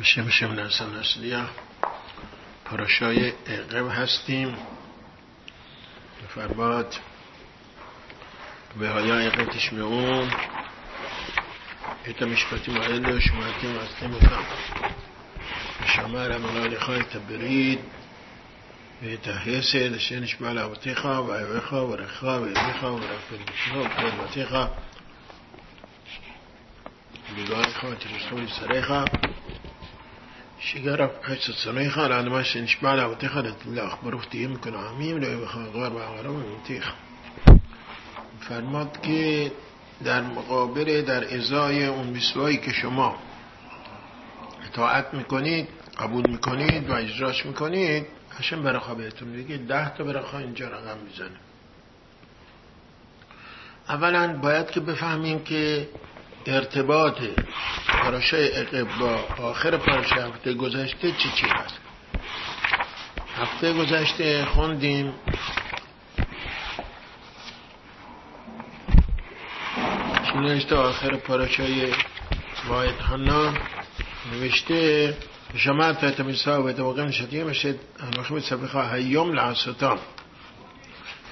بشه بشه من از سن اصلی ها پراشای اقب هستیم. فرباد به های های اقب تشمه اون ایتا مشکاتی مایل و شمایتی مایلی مکم بشه مارا ملال خواهی تبرید ایتا حیثی دشه نشمال آبتیخا و ایو ایخا و رخا و ایو ایخا و رخا و رخا و رخا و رخا و ندیگارك وترسول سريخا شجرة كيس السريخة لأن ما شنش بعد وتخلت الأخبار وقتي يمكن عميم لو يبخن غار بعمره ممتيخ فرماد که در مقابل در ازای اون بیسوایی که شما اطاعت می‌کنید قبول می‌کنید و اجراش می‌کنید هشم برخا بهتون میگه ده تا برخا اینجا رقم می‌زنه. اولا باید که بفهمیم که ارتباط پاراشه عقب با آخر پاراشه هفته گذشته چی چی هست؟ هفته گذشته خوندیم. نوشته آخر پاراشه واحد حنا نوشته شمعت فات مساء وتوقم شتیم مشد انوخم سبخا هیوم لعستان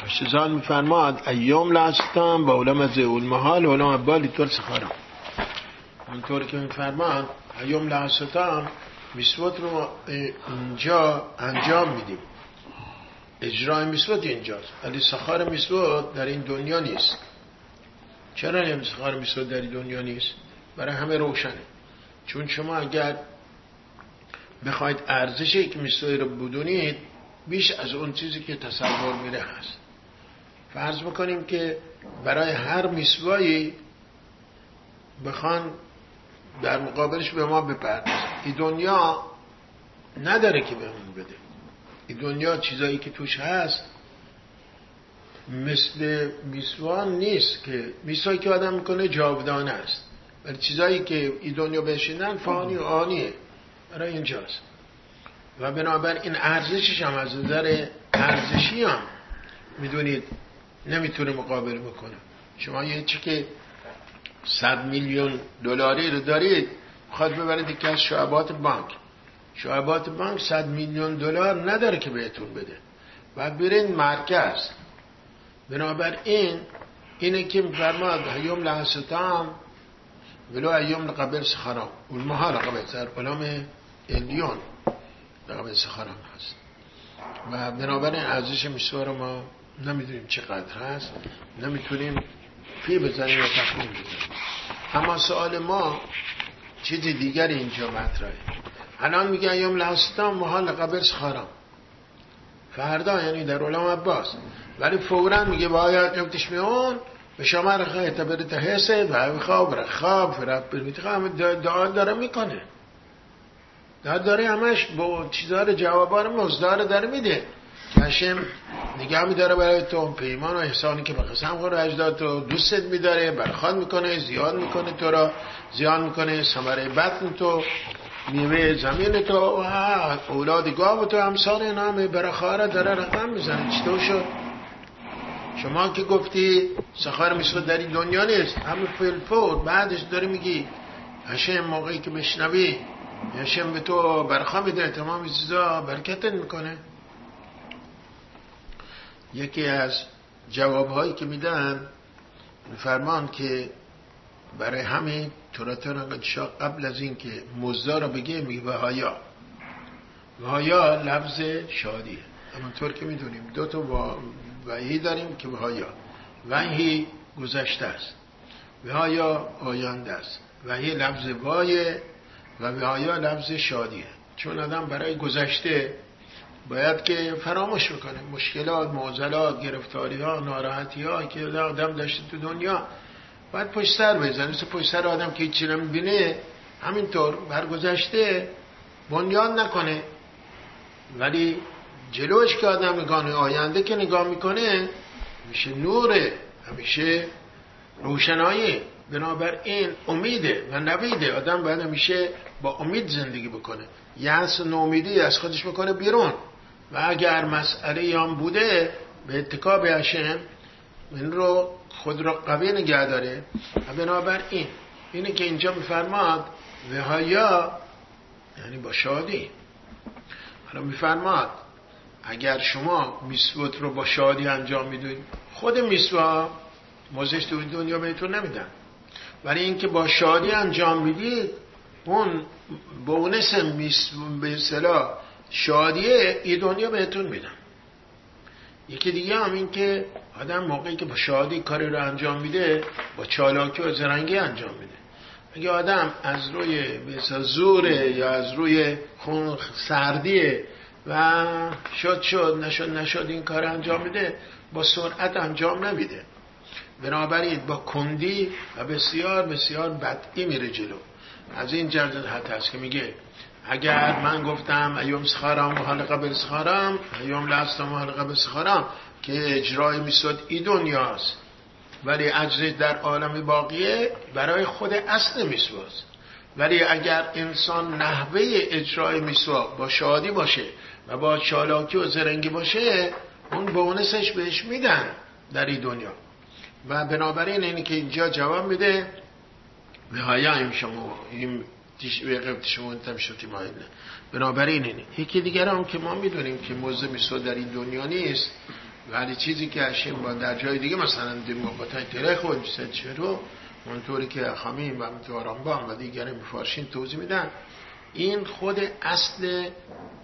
اشتزال میفرماد ایوم لعستان با علم زیول محال و علم بالی طور سخارم. اونطور که میفرماد ایوم لعستان میسوت رو اینجا انجام میدیم. اجرای میسوت اینجاست ولی سخار میسوت در این دنیا نیست. چرا نیم سخار میسوت در این دنیا نیست؟ برای همه روشنه. چون شما اگر بخواید ارزش یک میسوی رو بدونید بیش از اون چیزی که تصور میره هست. فرض می‌کنیم که برای هر میسوایی بخوان در مقابلش به ما بپردازن. این دنیا نداره که بهمون بده. این دنیا چیزایی که توش هست مثل میسوان نیست که میسوایی که آدم می‌کنه جاودانه است. ولی چیزایی که این دنیا بشینن فانی و آنیه. برای اینجاست. و بنابراین این ارزشش هم از نظر ارزشی هم می‌دونید نمی‌تونه مقابله بکنه. شما یه چی که صد میلیون دلاری رو دارید خواهد ببرید که از شعبات بانک. شعبات بانک صد میلیون دلار نداره که بهتون بده. و برین مرکز. بنابراین اینه که فرماد هیوم لحظتام ولو ایوم لقبل سخرام اونمها لقبل سر علام الیون لقبل سخرام هست. و بنابراین ارزش میسوا رو ما نمی‌دونیم چقدر هست نمی‌تونیم فی بزنیم و تخمین بزنیم. اما سوال ما چیز دیگر اینجا مطرحه. الان میگه ایام لحستان محال قبر سخارم فردا یعنی در علام عباس. ولی فورا میگه باید یمتش میون به شما رخه اعتبرت حسه و خواب رخاب فراب برمیت دعا داره می‌کنه. دعا داره همش با چیزار جوابار مزدار داره میده. هشم نگه میداره برای تو پیمان و احسانی که به قسم خور اجداد تو دوستت میداره برخواد می‌کنه زیاد می‌کنه تو را زیاد می‌کنه سمره بطن تو میوه زمین تو اولاد گاو تو همسان نام برخاره داره رقم می‌زنه. چطور شد؟ شما که گفتی سخار مثل در این دنیا نیست همه فلفور بعدش داره میگی هشم موقعی که بشنوی هشم به تو برخوا میده تمام چیزا برکتت می‌کنه. یکی از جوابهایی که میدن فرمان که برای همین توراتان قدشا قبل از این که مزدا رو بگه میگه وهایا. لفظ شادیه. همونطور که می‌دونیم دو تا وحی داریم که وهایا. وحی گذشته است. وهایا آینده است. وحی لفظ وایه و وهایا لفظ شادیه. چون آدم برای گذشته باید که فراموش بکنه مشکلات معضلات گرفتاری ها ناراحتی ها که آدم داشته تو دنیا باید پشت سر بزنه. مثل پشت سر آدم که هیچی نمی‌بینه همینطور برگذشته بنیان نکنه. ولی جلوش که آدم نگاه آینده که نگاه می‌کنه میشه نوره همیشه روشنایی بنابراین امیده و نویده. آدم باید همیشه با امید زندگی بکنه. یأس نومیدی از خودش بکنه بیرون. و اگر مسئله هم بوده به اتکا به هشم این رو خود را قوی نگه داره. و بنابراین اینه که اینجا میفرماد وهایا یعنی با شادی. حالا میفرماد اگر شما میسوت رو با شادی انجام می‌دید خود میسوا موزش تو دنیا بهتون نمیدن. ولی اینکه با شادی انجام می‌دید اون بونس به صلاح شادیه ای دنیا بهتون میدن یکی دیگه هم این که آدم موقعی که با شادی کاری رو انجام میده با چالاکی و زرنگی انجام میده. اگه آدم از روی مثلا زوره یا از روی خون سردیه و شد شد نشد نشد این کار انجام میده با سرعت انجام نمیده. بنابراین با کندی و بسیار بسیار بدی میره جلو. از این جرد حد هست که میگه اگر من گفتم ایوم سخارم و حلقه به سخارم ایوم لستم و حلقه به سخارم که اجرای می‌شد ای دنیاست. ولی اجر در عالم باقیه برای خود اصل میسواست ولی اگر انسان نحوه اجرای میسوا با شادی باشه و با چالاکی و زرنگی باشه اون بونسش بهش میدن در این دنیا. و بنابراین اینی که اینجا جواب میده این شما. این تشمون تمشوتی مایل بنابراین اینه. یکی دیگر هم که ما می‌دونیم که موضوع میسو در این دنیا نیست ولی چیزی که هشم با در جای دیگه مثلا دموقتای تره خود ست رو اونطوری که خامیم و با و دیگر مفارشین توضیح میدن. این خود اصل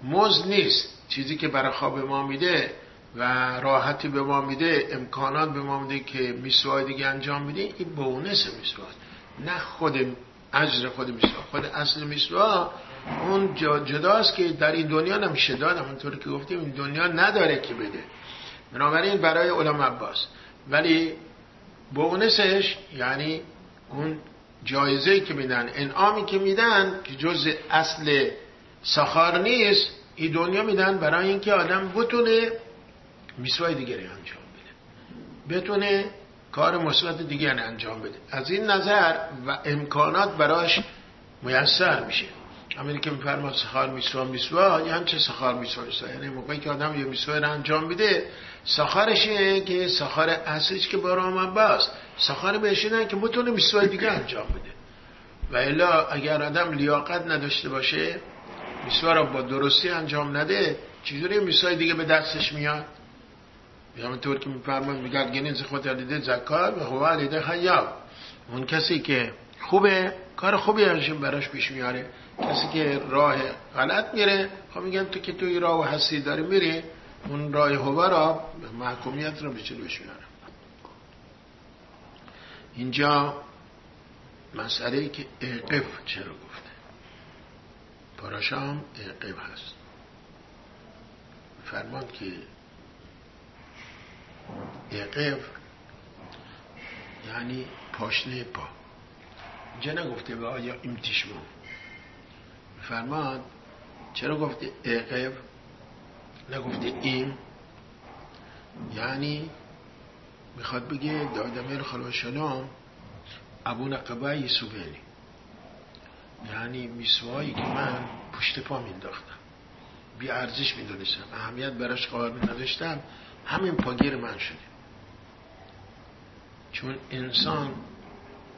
مز نیست. چیزی که برای خواب ما میده و راحتی به ما میده امکانات به ما میده که میسوهای دیگه انجام میده این بونس میسوات نه خود اجر خود میسوا خود اصل میسوا اون جداست که در این دنیا نمیشه دادم اونطوری که گفتیم این دنیا نداره که بده. بنابراین برای علم عباس. ولی بونسش یعنی اون جایزه که میدن انعامی که میدن که جز اصل سخار نیست این دنیا میدن برای اینکه آدم بتونه میسوای دیگری انجام بده. بتونه کار مثبت دیگر انجام بده. از این نظر و امکانات براش میسر میشه. همین که میفرما سخار میسوا میسوا یعنی چه سخار میسوا میسوا یعنی موقعی که آدم یه میسوا رو انجام میده سخارشه که سخار اصلیش که برام باست سخار بهشینه که بتونه میسوا دیگه انجام بده. و الا اگر آدم لیاقت نداشته باشه میسوا رو با درستی انجام نده چجوری میسوای دیگه به دستش میاد؟ طور که میفرمان میگرد گنیز خود دیده زکات و هو لیده خیاب اون کسی که خوبه کار خوبی ازشون براش پیش میاره. کسی که راه غلط میره خب میگن تو که توی راه و حسی داری میری اون راه هوا را محکومیت رو به جلوش میاره. اینجا مسئله که اقف چرا گفته؟ پاراشام اقف هست. فرمان که اقف یعنی پاشنه پا. اینجا نگفته به آیا امتشمو فرمان چرا گفته اقف نگفته این. یعنی می‌خواد بگه دادمیر خلوشنام ابو نقبه یسوبینی یعنی میسوایی که من پشت پا مینداختم بی ارزش می‌دونستم. اهمیت براش قائل نداشتم. همین پاگیر من شده چون انسان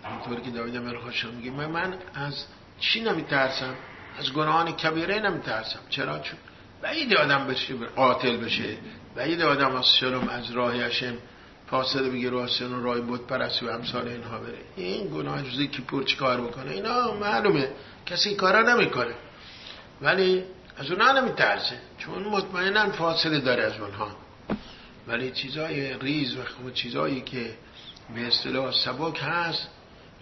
همطور که داوید مرخوش میگه من, من از چی نمیترسم؟ از گناهان کبیره نمیترسم. چرا؟ چون بعید آدم بشه قاتل بشه. بعید آدم از شلوم از راه هشم فاصله بگیر و و راه بود پرستی و امثال اینها بره. این گناه جزی که پور کار بکنه؟ اینا معلومه. کسی کارا نمی‌کنه. ولی از اونها نمیترسه. چون مطمئنا فاصله داره از اونها. ولی چیزای ریز و خود چیزایی که به اصطلاح سبک هست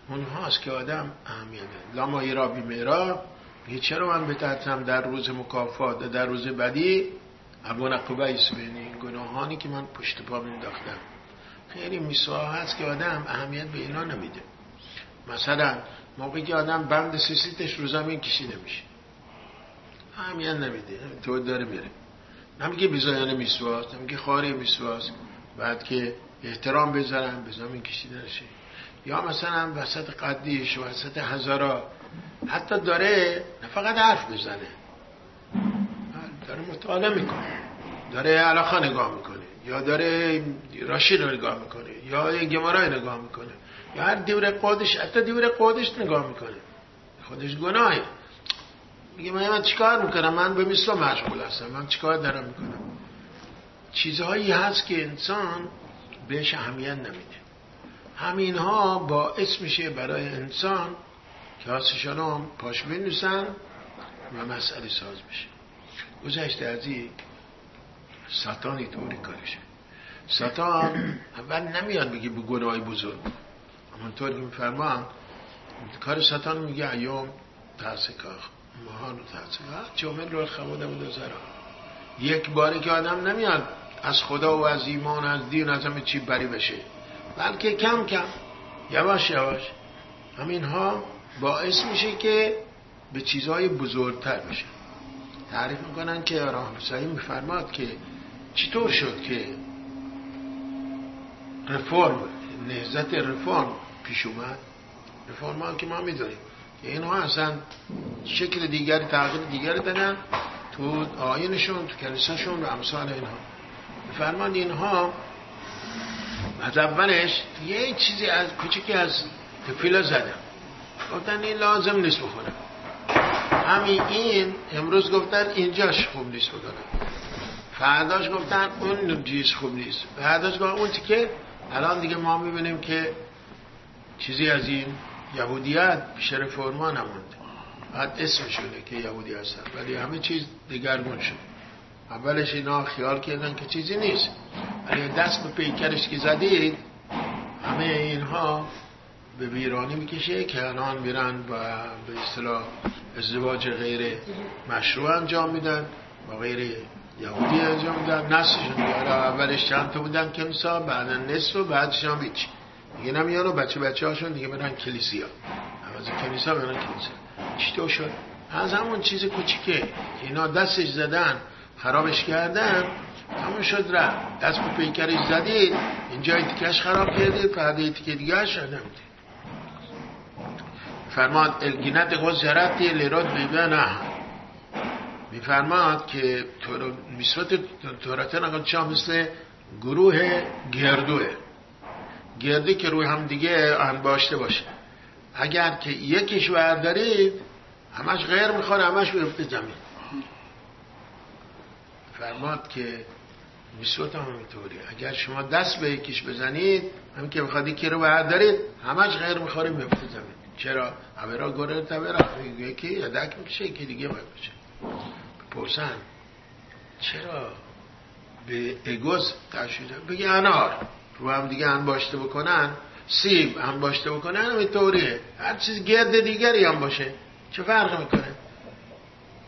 اونهاست که آدم اهمیت لاما را بی میرا میگه چرا من بترسم در روز مکافات در روز بدی؟ ابو نقبه این گناهانی که من پشت پا مینداختم. خیلی میسواه هست که آدم اهمیت به اینا نمیده. مثلا موقعی که آدم بند سیسیتش رو زمین کشیده میشه. اهمیت نمیده. تو داره میره. نمیگه بیزایان میسواس نمیگه خاری میسواس بعد که احترام بذارن به زمین کشیده نشه. یا مثلا وسط قدیش وسط هزارا حتی داره نه فقط حرف بزنه داره مطالعه می‌کنه. داره علاقه نگاه می‌کنه. یا داره راشی رو نگاه می‌کنه. یا گمارای نگاه می‌کنه. یا هر دیور قادش حتی دیور قادش نگاه می‌کنه. خودش گناهه. میگه من, من چیکار می‌کنم؟ من به مثل مشغول هستم. من چیکار دارم می‌کنم؟ چیزهایی هست که انسان بهش اهمیت نمیده. همین ها باعث میشه برای انسان که هم پاش بنویسن و مسئله ساز بشه. گذشته از این ساتانی طوری کارشه. ساتان اول نمیاد میگه به گناه بزرگ. همونطور که میفرمان کار ساتان میگه ایام تحسکا مهان و تحسکا جامل رو خموده و زرا. یک باری که آدم نمیاد از خدا و از ایمان از دین از همه چی بری بشه. بلکه کم کم یواش یواش همین ها باعث میشه که به چیزهای بزرگتر بشه. تعریف می‌کنن که راه حسین میفرماد که چطور شد که رفرم نهزت رفرم پیش اومد؟ رفرم که ما می‌دونیم. اینها اصلا شکل دیگری تغییر دیگری دادن تو آینشون تو کلیساشون و امثال اینها. فرمان اینها از یه چیزی از کوچکی از تفیلا زدم. گفتن این لازم نیست بخورم همین این امروز گفتن اینجاش خوب نیست بکنم فرداش گفتن اون چیز خوب نیست. فرداش گفتن اون که الان دیگه ما می‌بینیم که چیزی از این یهودیت پیش رفرمان نمونده بعد اسمشونه که یهودی هستن. ولی همه چیز دیگرگون شد. اولش اینا خیال کردن که چیزی نیست. ولی دست به پیکرش که زدید همه اینها به ویرانی می‌کشه که الان میرن و به اصطلاح ازدواج غیر مشروع انجام میدن و غیر یهودی انجام میدن. دیگه. اولش چند تا بودن؟ کنسا بعدا نصف و بعدش هم دیگه نمیان بچه بچه هاشون دیگه برن کلیسیا. از کلیسا برن کلیسیا. چطور شد؟ از همون چیز کوچیکه. اینا دستش زدن خرابش کردن همون شد رفت. دست به پیکرش زدید اینجا تیکش خراب کردید فرده تیکه دیگه شده فرماد الگینت گذرتی لراد بیبه نه میفرماد که میسوت تورته نگاه چه مثل گروه گردوه. گردی که روی هم دیگه انباشته باشه. اگر که یکیش وردارید همش غیر می‌خواد همش بیفته زمین فرماد که میسوت هم اینطوری اگر شما دست به یکیش بزنید همین که بخواد یکی رو بردارید همش غیر می‌خوره میفته زمین چرا؟ را گره تبرا یکی یدک می‌کشه یکی دیگه باید بشه بپرسن چرا به اگوز تشویده بگی انار. رو هم دیگه انباشته بکنن سیب انباشته بکنن اینطوریه هر چیز گرد دیگری هم باشه. چه فرق می‌کنه؟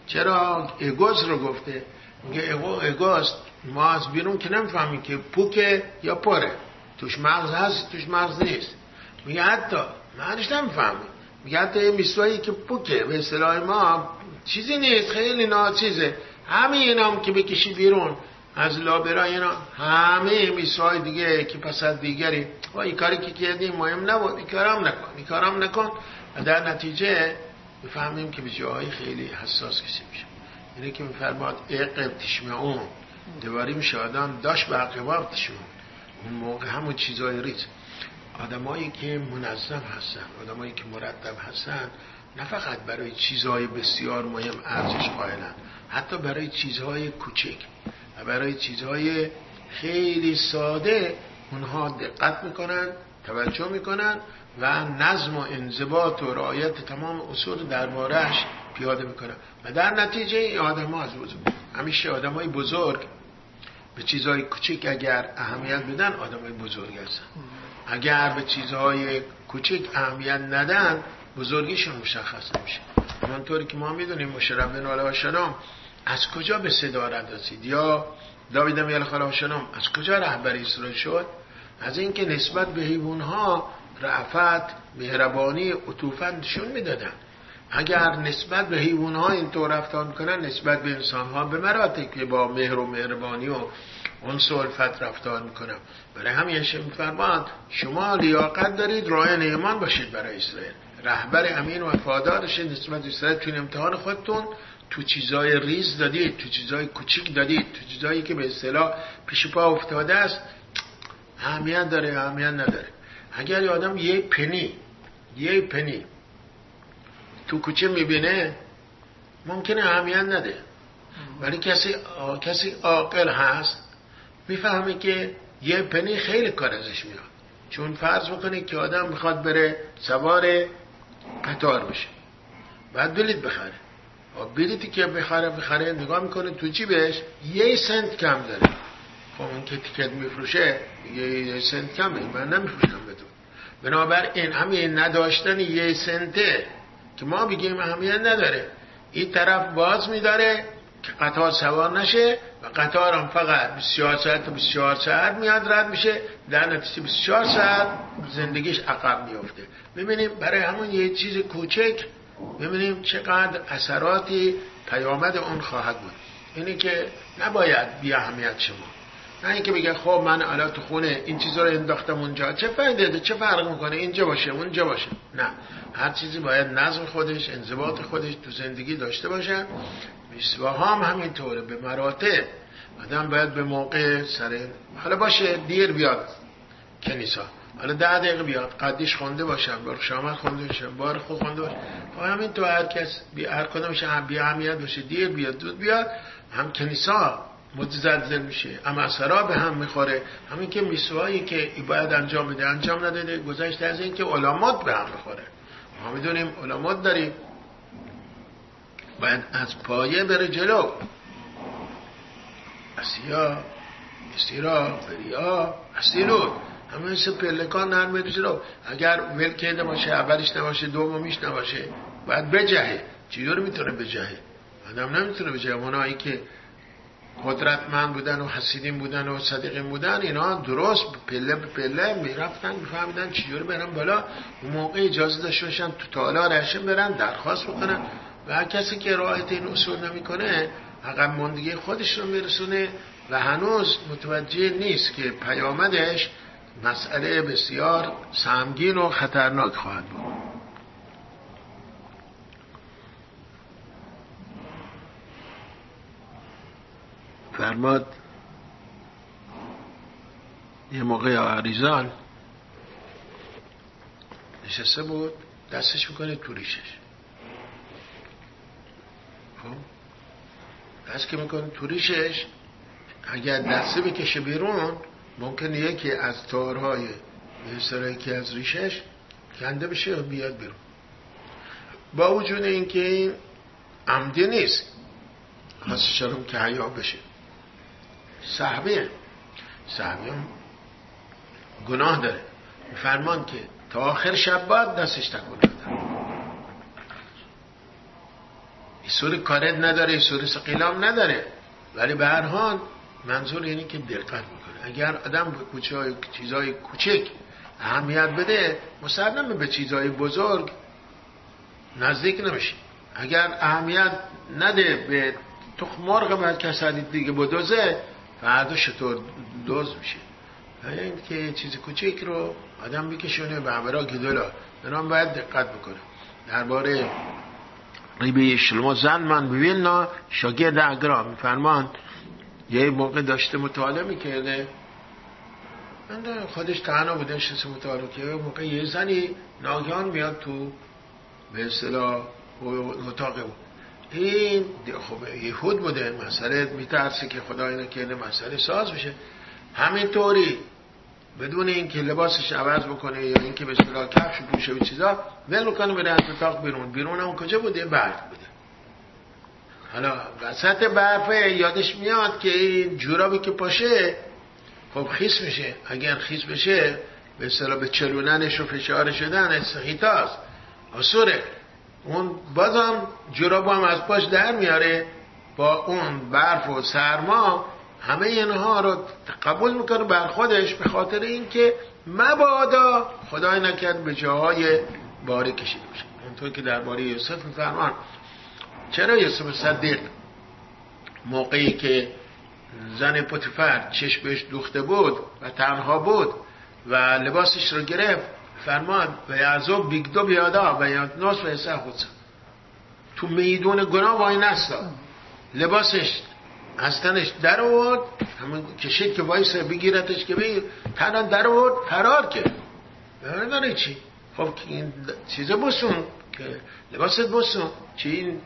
چرا اگوز رو گفته؟ میگه اگوست ما از بیرون که نمی‌فهمیم که پوکه یا پره. توش مغز هست توش مغز نیست. میگه حتی معنیش نمی‌فهمیم میگه حتی یه میسوایی که پوکه به اصطلاح ما چیزی نیست خیلی ناچیزه. همه اینا هم که بکشی بیرون. از لابرای اینا همه میسوهای دیگه که پس از دیگری و این کاری که کردیم مهم نبود این کارم نکن این کارم نکن. و در نتیجه بفهمیم که به جاهای خیلی حساس کسی میشه اینه که میفرماد اقب اون دواری میشه آدم داشت به عقباب تشمعون. اون موقع همون چیزای ریز. آدمایی که منظم هستن آدمایی که مرتب هستن نه فقط برای چیزهای بسیار مهم ارزش قائلن حتی برای چیزهای کوچک. و برای چیزهای خیلی ساده اونها دقت می‌کنن توجه می‌کنن و نظم و انضباط و رعایت تمام اصول دربارهش پیاده می‌کنن. و در نتیجه این آدم ها از بزرگ همیشه آدم های بزرگ به چیزهای کوچک اگر اهمیت بدن آدم های بزرگ هستن. اگر به چیزهای کوچک اهمیت ندن بزرگیشون مشخص نمیشه. همانطوری که ما می‌دونیم مشرف بن و شلام از کجا به صدارت رسید؟ یا داوید امیال خاله شلام از کجا رهبر اسرائیل شد؟ از اینکه نسبت به حیوان ها رعفت مهربانی عطوفت نشون می‌دادن اگر نسبت به حیوان ها اینطور رفتار می‌کنن نسبت به انسان ها به مراتب که با مهر و مهربانی و اون سلفت رفتار می‌کنم. برای همین میفرماد شما لیاقت دارید رای ایمان باشید برای اسرائیل. رهبر امین و وفادارش نسبت اسرائیل تو امتحان خودتون تو چیزای ریز دادید تو چیزای کوچیک دادید تو چیزایی که به اصطلاح پیش پا افتاده است اهمیت داره اهمیت نداره. اگر یه آدم یه پنی یه پنی تو کوچه می‌بینه ممکنه اهمیت نده. ولی کسی کسی عاقل هست می‌فهمه که یه پنی خیلی کار ازش میاد. چون فرض بکنه که آدم می‌خواد بره سوار قطار بشه. بعد بلیت بخره. بلیتی که بخره بخره نگاه می‌کنه تو بهش؟ یه سنت کم داره. خب اون که تیکت میفروشه یه سنت کمه. من نمیفروشم بدون بنابراین همین نداشتن یه سنته که ما بگیم اهمیت نداره. این طرف باز میداره که قطار سوار نشه و قطار هم فقط 24 ساعت تا 24 ساعت میاد رد میشه. در نتیجه 24 ساعت زندگیش عقب میفته ببینیم برای همون یه چیز کوچک ببینیم چقدر اثراتی پیامد اون خواهد بود. اینی که نباید بی اهمیت شما. نه اینکه بگه خب من الان تو خونه این چیزا رو انداختم اونجا. چه فایده ده چه فرق می‌کنه؟ اینجا باشه اونجا باشه. نه. هر چیزی باید نظم خودش انضباط خودش تو زندگی داشته باشه. میسوا هم همینطوره. به مراتب آدم باید به موقع سر حالا باشه دیر بیاد. کنیسا. حالا ده دقیقه بیاد. قدیش خونده باشم بار شامت خونده باشم بار خود خونده باشم. همین تو هر کس بی هر کدومش هم بی اهمیت باشه. دیر بیاد دود بیاد. هم کنیسا متزلزل میشه. اما اثرا به هم می‌خوره. همین که میسوایی که باید انجام بده. انجام نداده گذشته از این که علامات به هم می‌خوره. ما می‌دونیم علامات داریم. باید از پایه بره جلو. اسیا استیرا فریا استیرو همه مثل پلکان نرمه جلو. اگر ول باشه اولش نباشه دومیش نباشه. باید بجهه. چطور می‌تونه بجهه؟ آدم نمی‌تونه بجهه. اونایی که قدرتمند بودن و حسیدین بودن و صدیقین بودن اینا درست پله به پله می‌رفتن میفهمیدن چجوری برن بالا. اون موقع اجازه داشته باشن تو تالا رشن برن درخواست بکنن. و هر کسی که رعایت این اصول نمی‌کنه عقب ماندگی خودش رو میرسونه. و هنوز متوجه نیست که پیامدش مسئله بسیار سمگین و خطرناک خواهد بود. فرماد یه موقع آریزان نشسته بود دستش می‌کنه تو ریشش. خب؟ دست که می‌کنه تو ریشش اگر دسته بکشه بیرون ممکنه یکی از تارهای به که از ریشش کنده بشه و بیاد بیرون. با وجود اینکه این عمدی نیست خواست شرم که حیا بشه. صحبه صحبه گناه داره. فرمان که تا آخر شب باید دستش تکون سور کارت نداره سور سقیلام نداره. ولی به هر حال منظور اینه که دقت اگر آدم به کوچه های چیزای کوچک اهمیت بده مسلمه به چیزهای بزرگ نزدیک نمیشه. اگر اهمیت نده به تخمارق باید کسادی دیگه بدوزه فردا شطور دوز میشه؟ این که چیز کوچیک رو آدم بکشونه به همراه گدولا دارم باید دقت بکنه. درباره ریبه شلما زن من ببین نا شاگرد اگرا میفرمان. یه موقع داشته مطالعه می‌کرده. من خودش تنها بوده نشسته مطالعه که موقع یه زنی ناگهان میاد تو به اصطلاح اتاق این خب یهود بوده مسئله میترسه که خدا اینو کرده مسئله ساز بشه. همینطوری بدون اینکه لباسش عوض بکنه یا اینکه به اصطلاح کفش پوشه و چیزا ول کنه بره از اتاق بیرون. بیرون اون کجا بوده؟ برف بوده. حالا وسط برف یادش میاد که این جورابی که پاشه خب خیس میشه. اگر خیس بشه به اصطلاح به چلوننش و فشار شدن استخیتاست آسوره. اون بازم جراب هم از پاش در میاره. با اون برف و سرما همه اینها رو قبول می‌کنه بر خودش به خاطر اینکه مبادا خدای نکرد به جاهای باری کشیده بشه. اونطور که درباره یوسف میفرمان چرا یوسف صدیق موقعی که زن پوتیفر چشمش دوخته بود و تنها بود و لباسش رو گرفت فرمان ויעזב בגדו בידה וינס ויצא החוצה تو میدون گناه وای نستا. لباسش از تنش در آورد همون کشید که وایس بگیرتش که بگیر تنها در آورد فرار کرد. داره چی؟ خب این چیز بسون که لباست بسون چی؟ این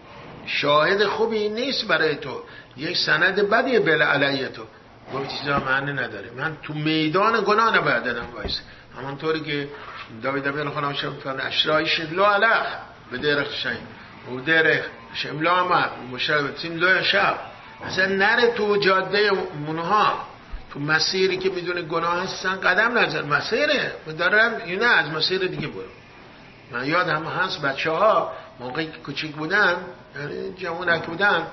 شاهد خوبی نیست برای تو. یک سند بدی بل علیه تو. گفت چیزا معنی نداره. من تو میدان گناه دادم وایس. همانطوری که داوید بن خانم اشرای شدلو علخ به درخ شاین و درخ شملا آمد مشرب لو شب. اصلا نره تو جاده منها. تو مسیری که می‌دونه گناه هستن قدم نظر مسیره. دارن اینه از مسیر دیگه برو. من یاد هم هست بچه ها موقعی که کوچیک بودن یعنی جوانک بودن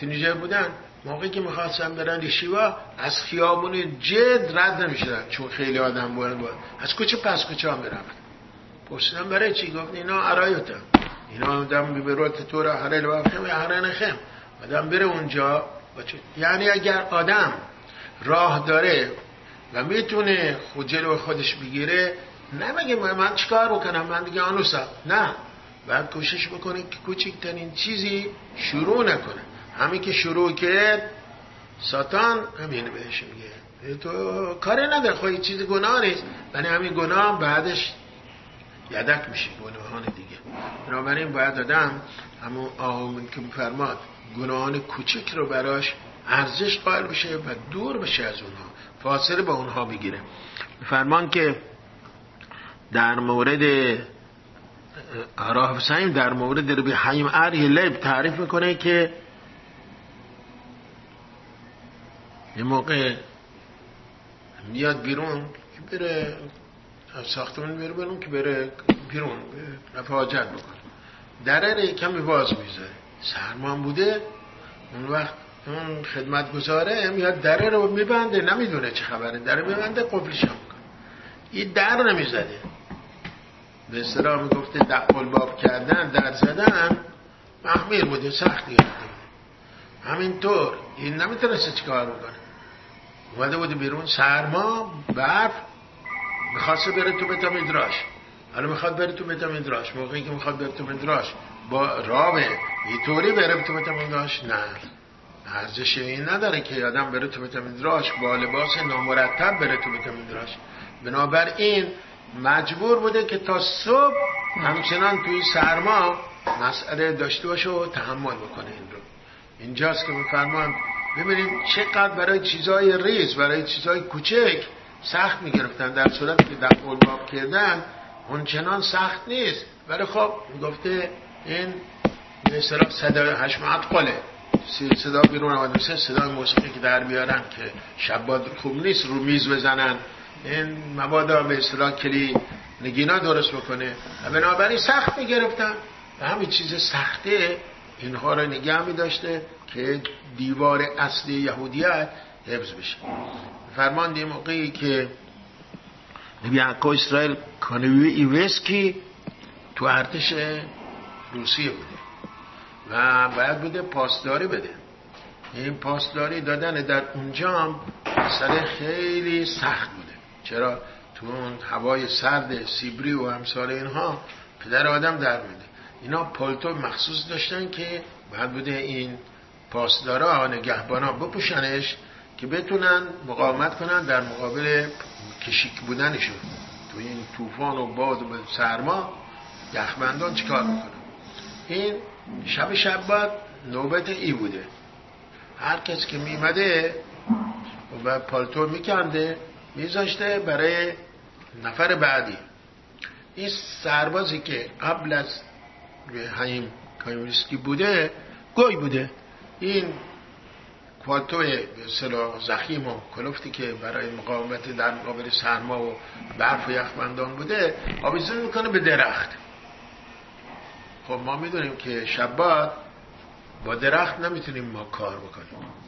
تینیجر بودن موقعی که می‌خواستن برن ریشیوا از خیابون جد رد نمی‌شدن چون خیلی آدم بودن بود. از کوچه پس کوچه ها می‌رفت پرسیدم برای چی؟ گفت اینا عرایتم اینا آدم بیبروت تو را هره لبخم یا هره نخم آدم بره اونجا یعنی اگر آدم راه داره و می‌تونه خود جلو خودش بگیره نمیگه من چیکار بکنم؟ من دیگه آنوسا. نه. بعد کوشش بکنه که کوچکترین چیزی شروع نکنه. همین که شروع کرد ساتان همین بهش میگه. تو کاری نداره خواهی خب چیز گناه نیست. ولی همین گناه بعدش یدک میشه گناهان دیگه. بنابراین باید آدم همون آهومن که فرماد گناهان کوچک رو براش ارزش قائل بشه و دور بشه از اونها. فاصله با اونها بگیره فرمان که در مورد راه حسین در مورد ربی حیم اری لب تعریف می‌کنه که یه موقع میاد بیرون که بره از ساختمون بره بیرون که بره بیرون رفع حاجت بکنه. دره کمی باز می‌ذاره سرمان بوده اون وقت اون خدمت گذاره میاد دره رو میبنده نمی‌دونه چه خبره. دره میبنده قفلش هم این در نمی‌زده. به اصطلاح می‌گفته باب کردن در زدن محمیر بوده سخت گرفته همینطور این نمی‌تونسته چیکار بکنه. اومده بوده بیرون سرما برف می‌خواسته بره تو بتا میدراش. حالا می‌خواد بره تو بتا میدراش. موقعی که می‌خواد بره تو میدراش با رابه طوری بره تو بتا میدراش؟ نه. ارزش این نداره که آدم بره تو بتا میدراش با لباس نامرتب بره تو بتا میدراش. بنابراین مجبور بوده که تا صبح همچنان توی سرما مسئله داشته باشه و تحمل بکنه این رو. اینجاست که میفرمان ببینید چقدر برای چیزای ریز برای چیزای کوچک سخت می‌گرفتن. در صورت که در باب کردن اونچنان سخت نیست. ولی خب گفته این به اصطلاح صدا هشمت قله صدا بیرون آمد مثل صدا موسیقی که در بیارن که شباد خوب نیست رو میز بزنن. این مبادا به اصطلاح کلی نگینا درست بکنه. و بنابراین سخت می‌گرفتن و همین چیز سخته. اینها رو نگه می داشته که دیوار اصلی یهودیت حفظ بشه. فرمان دی موقعی که نبی حقا اسرائیل کانوی ایوسکی تو ارتش روسیه بوده. و باید بوده پاسداری بده. این پاسداری دادن در اونجا هم خیلی سخت بوده چرا تو اون هوای سرد سیبری و همسال اینها پدر آدم در میده اینا پالتو مخصوص داشتن که بعد بوده این پاسدارا نگهبانا بپوشنش که بتونن مقاومت کنن در مقابل کشیک بودنشون. تو این طوفان و باد و سرما یخبندان چیکار می‌کنن؟ این شب شب بعد نوبت ای بوده. هر کس که میمده و پالتو میکنده میذاشته برای نفر بعدی. این سربازی که قبل از حیم کامیونیستی بوده گوی بوده. این پالتو سلا زخیم و کلفتی که برای مقاومت در مقابل سرما و برف و یخبندان بوده آویزون می‌کنه به درخت. خب ما می‌دونیم که شبات با درخت نمی‌تونیم ما کار بکنیم.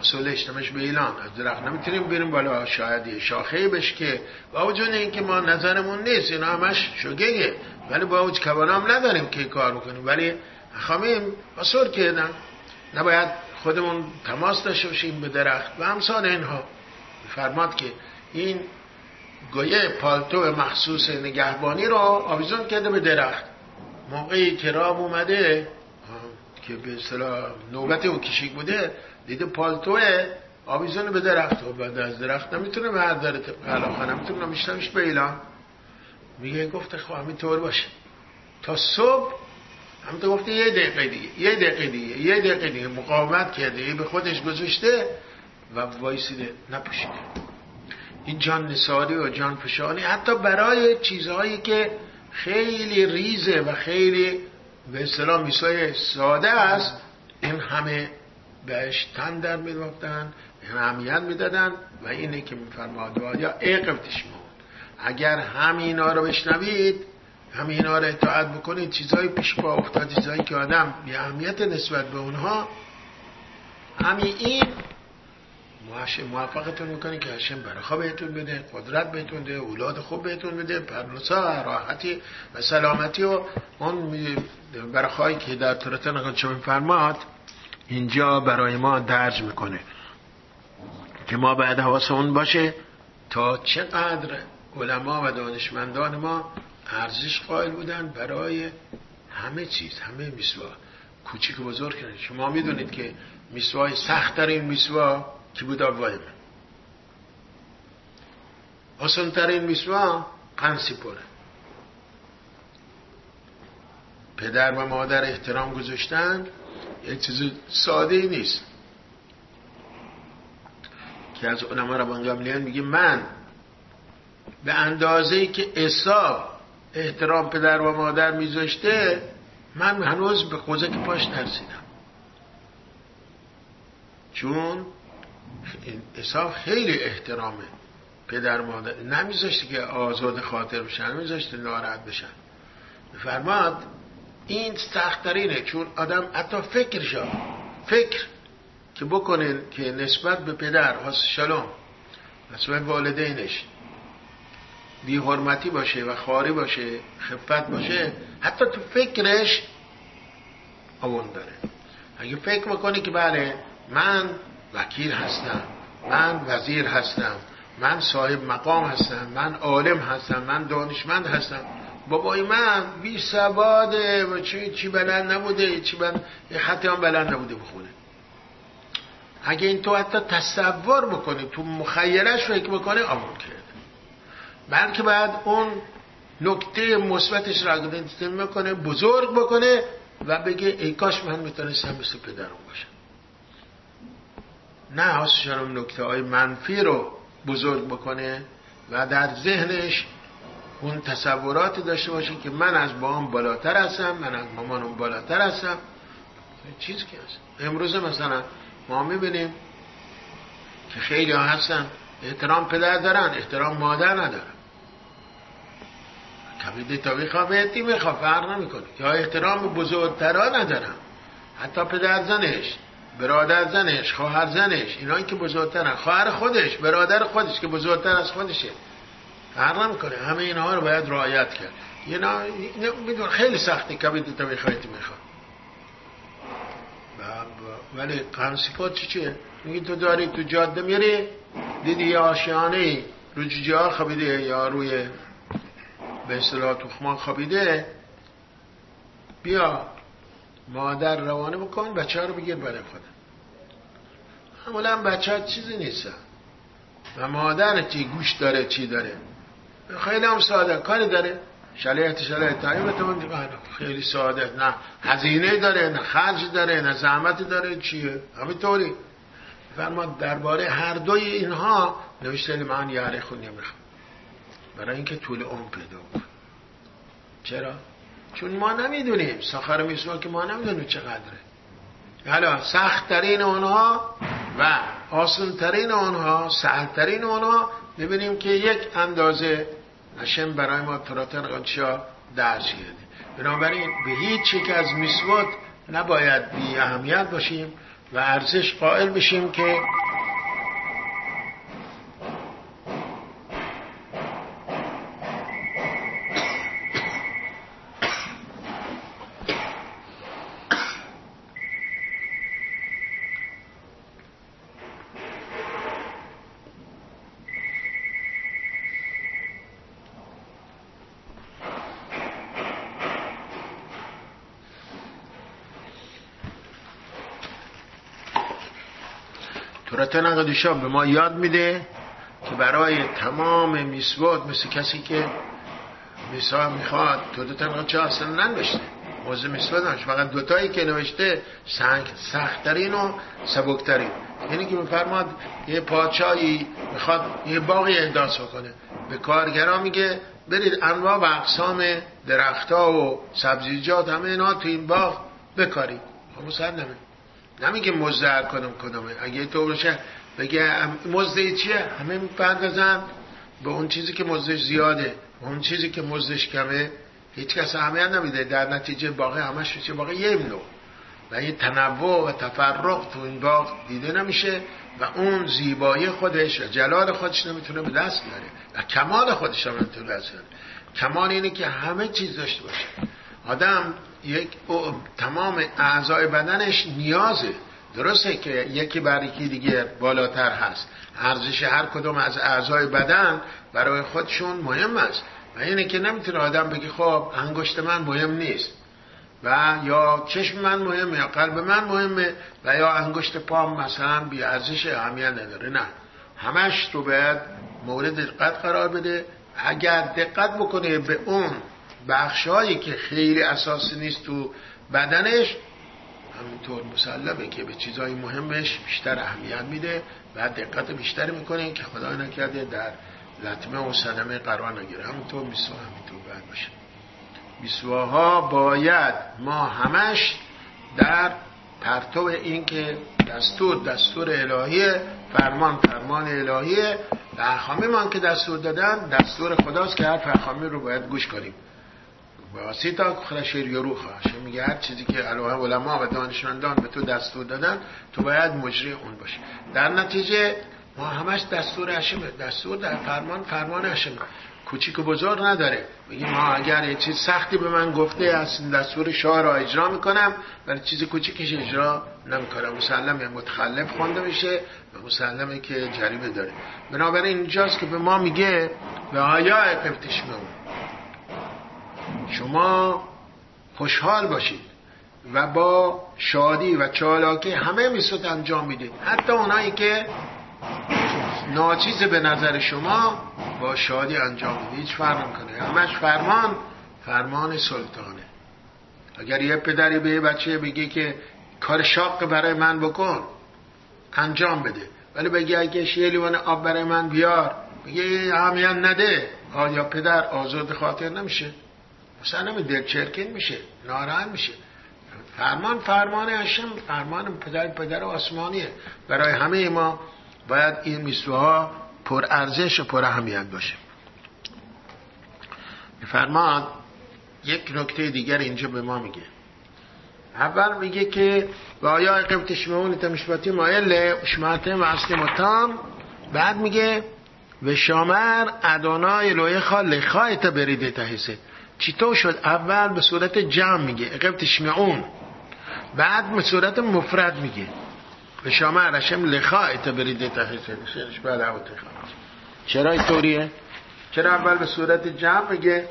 اصول اجتماعش به ایلان از درخت نمی‌تونیم بریم بالا. شاید یه شاخه بش که با وجود اینکه ما نظرمون نیست اینا همش شگهه ولی با وجود کبانم نداریم که کار بکنیم ولی خامیم اصول کردن. نباید خودمون تماس داشته باشیم به درخت. و همسان اینها فرماد که این گویه پالتو مخصوص نگهبانی را آویزون کرده به درخت. موقعی که راه اومده که به اصطلاح نوبت او کشیک بوده دیده پالتوه آویزون به درخت و بعد از درخت نمی‌تونه به هر داره طبق نمی‌تونه میشتمش به ایلان. میگه گفته خب همینطور باشه. تا صبح همونطور گفته یه دقیقه دیگه یه دقیقه دیگه یه دقیقه دیگه. مقاومت کرده به خودش گذاشته و وایسیده نپوشیده. این جان نساری و جان فشانی حتی برای چیزهایی که خیلی ریزه و خیلی به اصطلاح میسای ساده است این همه بهش تن در میداختن اهمیت می‌دادن و اینه که میفرماد یا اقفتش اگر همینا رو بشنوید همینا رو اطاعت بکنید چیزهای پیش با افتاد چیزهایی که آدم بی اهمیت نسبت به اونها همین این موفقتون می‌کنه که هشم برخوا بهتون بده قدرت بهتون بده اولاد خوب بهتون بده پرنسا راحتی و سلامتی و اون برخواهی که در تورتن چون فرماد اینجا برای ما درج می‌کنه که ما بعد حواسمون باشه تا چقدر علما و دانشمندان ما ارزش قائل بودن برای همه چیز همه میسوا. کوچیک و بزرگ شما می‌دونید که میسوای سخت این میسوا کی بود من آسان ترین میسوا پنسی پره پدر و مادر احترام گذاشتن یک چیز ساده ای نیست. که از علما ربان گملیان میگه من به اندازه ای که اصاب احترام پدر و مادر میذاشته من هنوز به که پاش نرسیدم چون اصاب خیلی احترامه. پدر مادر نمیذاشته که آزاد خاطر بشن نمیذاشته ناراحت بشن. فرماد این سختترینه چون آدم حتی فکرشا فکر که بکنه که نسبت به پدر حس شلوم نسبت والدینش بی حرمتی باشه و خاری باشه خفت باشه حتی تو فکرش آون داره. اگه فکر بکنی که بله من وکیل هستم من وزیر هستم من صاحب مقام هستم من عالم هستم من دانشمند هستم بابای من بی سواده و چی, چی بلند نبوده چی بلند خطی هم بلند نبوده بخونه. اگه این تو حتی تصور بکنی تو مخیلش فکر بکنه آمون کرده بلکه بعد اون نکته مثبتش را می‌کنه بزرگ بکنه و بگه ای کاش من می‌تونستم مثل پدرم باشم. نه اون نکته های منفی رو بزرگ بکنه و در ذهنش اون تصورات داشته باشه که من از بابام بالاتر هستم من از مامانم بالاتر هستم. چیز که هست. امروز مثلا ما می‌بینیم که خیلی ها هستن احترام پدر دارن احترام مادر ندارن. کبیده تا بخواه بهتی می‌خواه فرق نمی‌کنه. یا احترام بزرگترا ندارن. حتی پدر زنش برادر زنش خواهر زنش اینایی که بزرگترن. خواهر خودش برادر خودش که بزرگتر از خودشه. فرق نمی‌کنه همه اینها رو باید رعایت کرد. اینا میدون خیلی سختی کبید تا بخواید می‌خواد ولی پرنسیپات چی چیه؟ میگی تو داری تو جاده میری دیدی یه آشیانه رو جوجه خبیده یا روی به اصطلاح تخمان خبیده بیا مادر روانه بکن بچه رو بگیر برای خودم معمولا بچه ها چیزی نیستن. و مادر چی؟ گوش داره چی داره؟ خیلی هم ساده. کاری داره؟ شلیعت شلیعت تایمتون خیلی ساده. نه هزینه داره نه خرج داره نه زحمت داره. چیه؟ همینطوری. فرما درباره هر دوی اینها نوشته من یاره خونی می‌خوام. برای اینکه طول اون پیدا کن چرا؟ چون ما نمی‌دونیم. ساخر میسوا که ما نمی‌دونیم چقدره. حالا سخت ترین اونها و آسان ترین اونها سهل ترین اونها ببینیم که یک اندازه هشم برای ما تراتن قدشا درج کرده بنابراین به هیچ یک از میسوات نباید بی اهمیت باشیم و ارزش قائل بشیم که تورات به ما یاد میده که برای تمام میسواد مثل کسی که میسا می‌خواد تو دو تا چه اصلا ننوشته. موضوع میسوا داشت فقط دوتایی که نوشته سنگ سختترین و سبکترین. یعنی که میفرماد یه پاچایی می‌خواد یه باقی احداث کنه به کارگرا میگه برید انواع و اقسام درختها و سبزیجات همه اینا تو این باغ بکارید. خب نمی نمیگه مزد کنم کدومه. اگه تو بشه بگه مزد چیه؟ همه می‌پردازن. به اون چیزی که مزدش زیاده. اون چیزی که مزدش کمه. هیچ کس اهمیت نمیده. در نتیجه باقی همش میشه باقی یه نوع و این تنوع و تفرق تو این باغ دیده نمیشه. و اون زیبایی خودش و جلال خودش نمی‌تونه به دست بیاره. و کمال خودش هم نمی‌تونه دست کمال اینه که همه چیز داشته باشه. آدم یک تمام اعضای بدنش نیازه. درسته که یکی بر یکی دیگه بالاتر هست. ارزش هر کدوم از اعضای بدن برای خودشون مهم است. و اینه که نمی‌تونه آدم بگی خب انگشت من مهم نیست. و یا چشم من مهمه یا قلب من مهمه و یا انگشت پام مثلا بی ارزش اهمیت نداره. نه. همش رو باید مورد دقت قرار بده. اگر دقت بکنه به اون بخشهایی که خیلی اساسی نیست تو بدنش همینطور مسلمه که به چیزهای مهمش بیشتر اهمیت میده و دقت بیشتری می‌کنه که خدا نکرده در لطمه و صدمه قرار نگیره. همونطور میسوا همینطور باید باشه میسواها باید ما همش در پرتو این که دستور دستور الهیه فرمان فرمان الهیه و که دستور دادن دستور خداست که هر فرخامی رو باید گوش کنیم. تا خرشیر یرو خواهش میگه هر چیزی که علاوه علما و دانشمندان به تو دستور دادن تو باید مجری اون باشی. در نتیجه ما همش دستور هشمه دستور در فرمان فرمان هشمه کوچیک و بزرگ نداره. میگه ما اگر یه چیز سختی به من گفته از دستور شاه را اجرا می‌کنم ولی چیز کوچیکش اجرا نمی‌کنم. مسلمه متخلف خونده میشه و مسلمه که جریمه داره. بنابراین اینجاست که به ما میگه به آیا اقفتش شما خوشحال باشید و با شادی و چالاکی همه میسود انجام میده حتی اونایی که ناچیز به نظر شما با شادی انجام میده هیچ فرق کنه همش فرمان فرمان سلطانه. اگر یه پدری به یه بچه بگی که کار شاق برای من بکن انجام بده. ولی بگی اگه یه لیوان آب برای من بیار بگی همیان نده. آیا پدر آزاد خاطر نمیشه. مثلا دل چرکین میشه ناراحت میشه. فرمان فرمان هشم فرمان پدر پدر آسمانیه. برای همه ما باید این میسوها پر ارزش و پر اهمیت باشه. فرمان یک نکته دیگر اینجا به ما میگه. اول میگه که و آیا اقیم تشمعون تمشباتی مایل شماته و اصل متام. بعد میگه و شامر ادانای لوی خال لخایت بریده تحیسه. چطور شد؟ اول به صورت جمع میگه. اقیم تشمعون بعد به صورت مفرد میگه. به شما رشم لخایت بریده تحیسه شیرش بعد چرا اینطوریه؟ چرا اول به صورت جمع میگه؟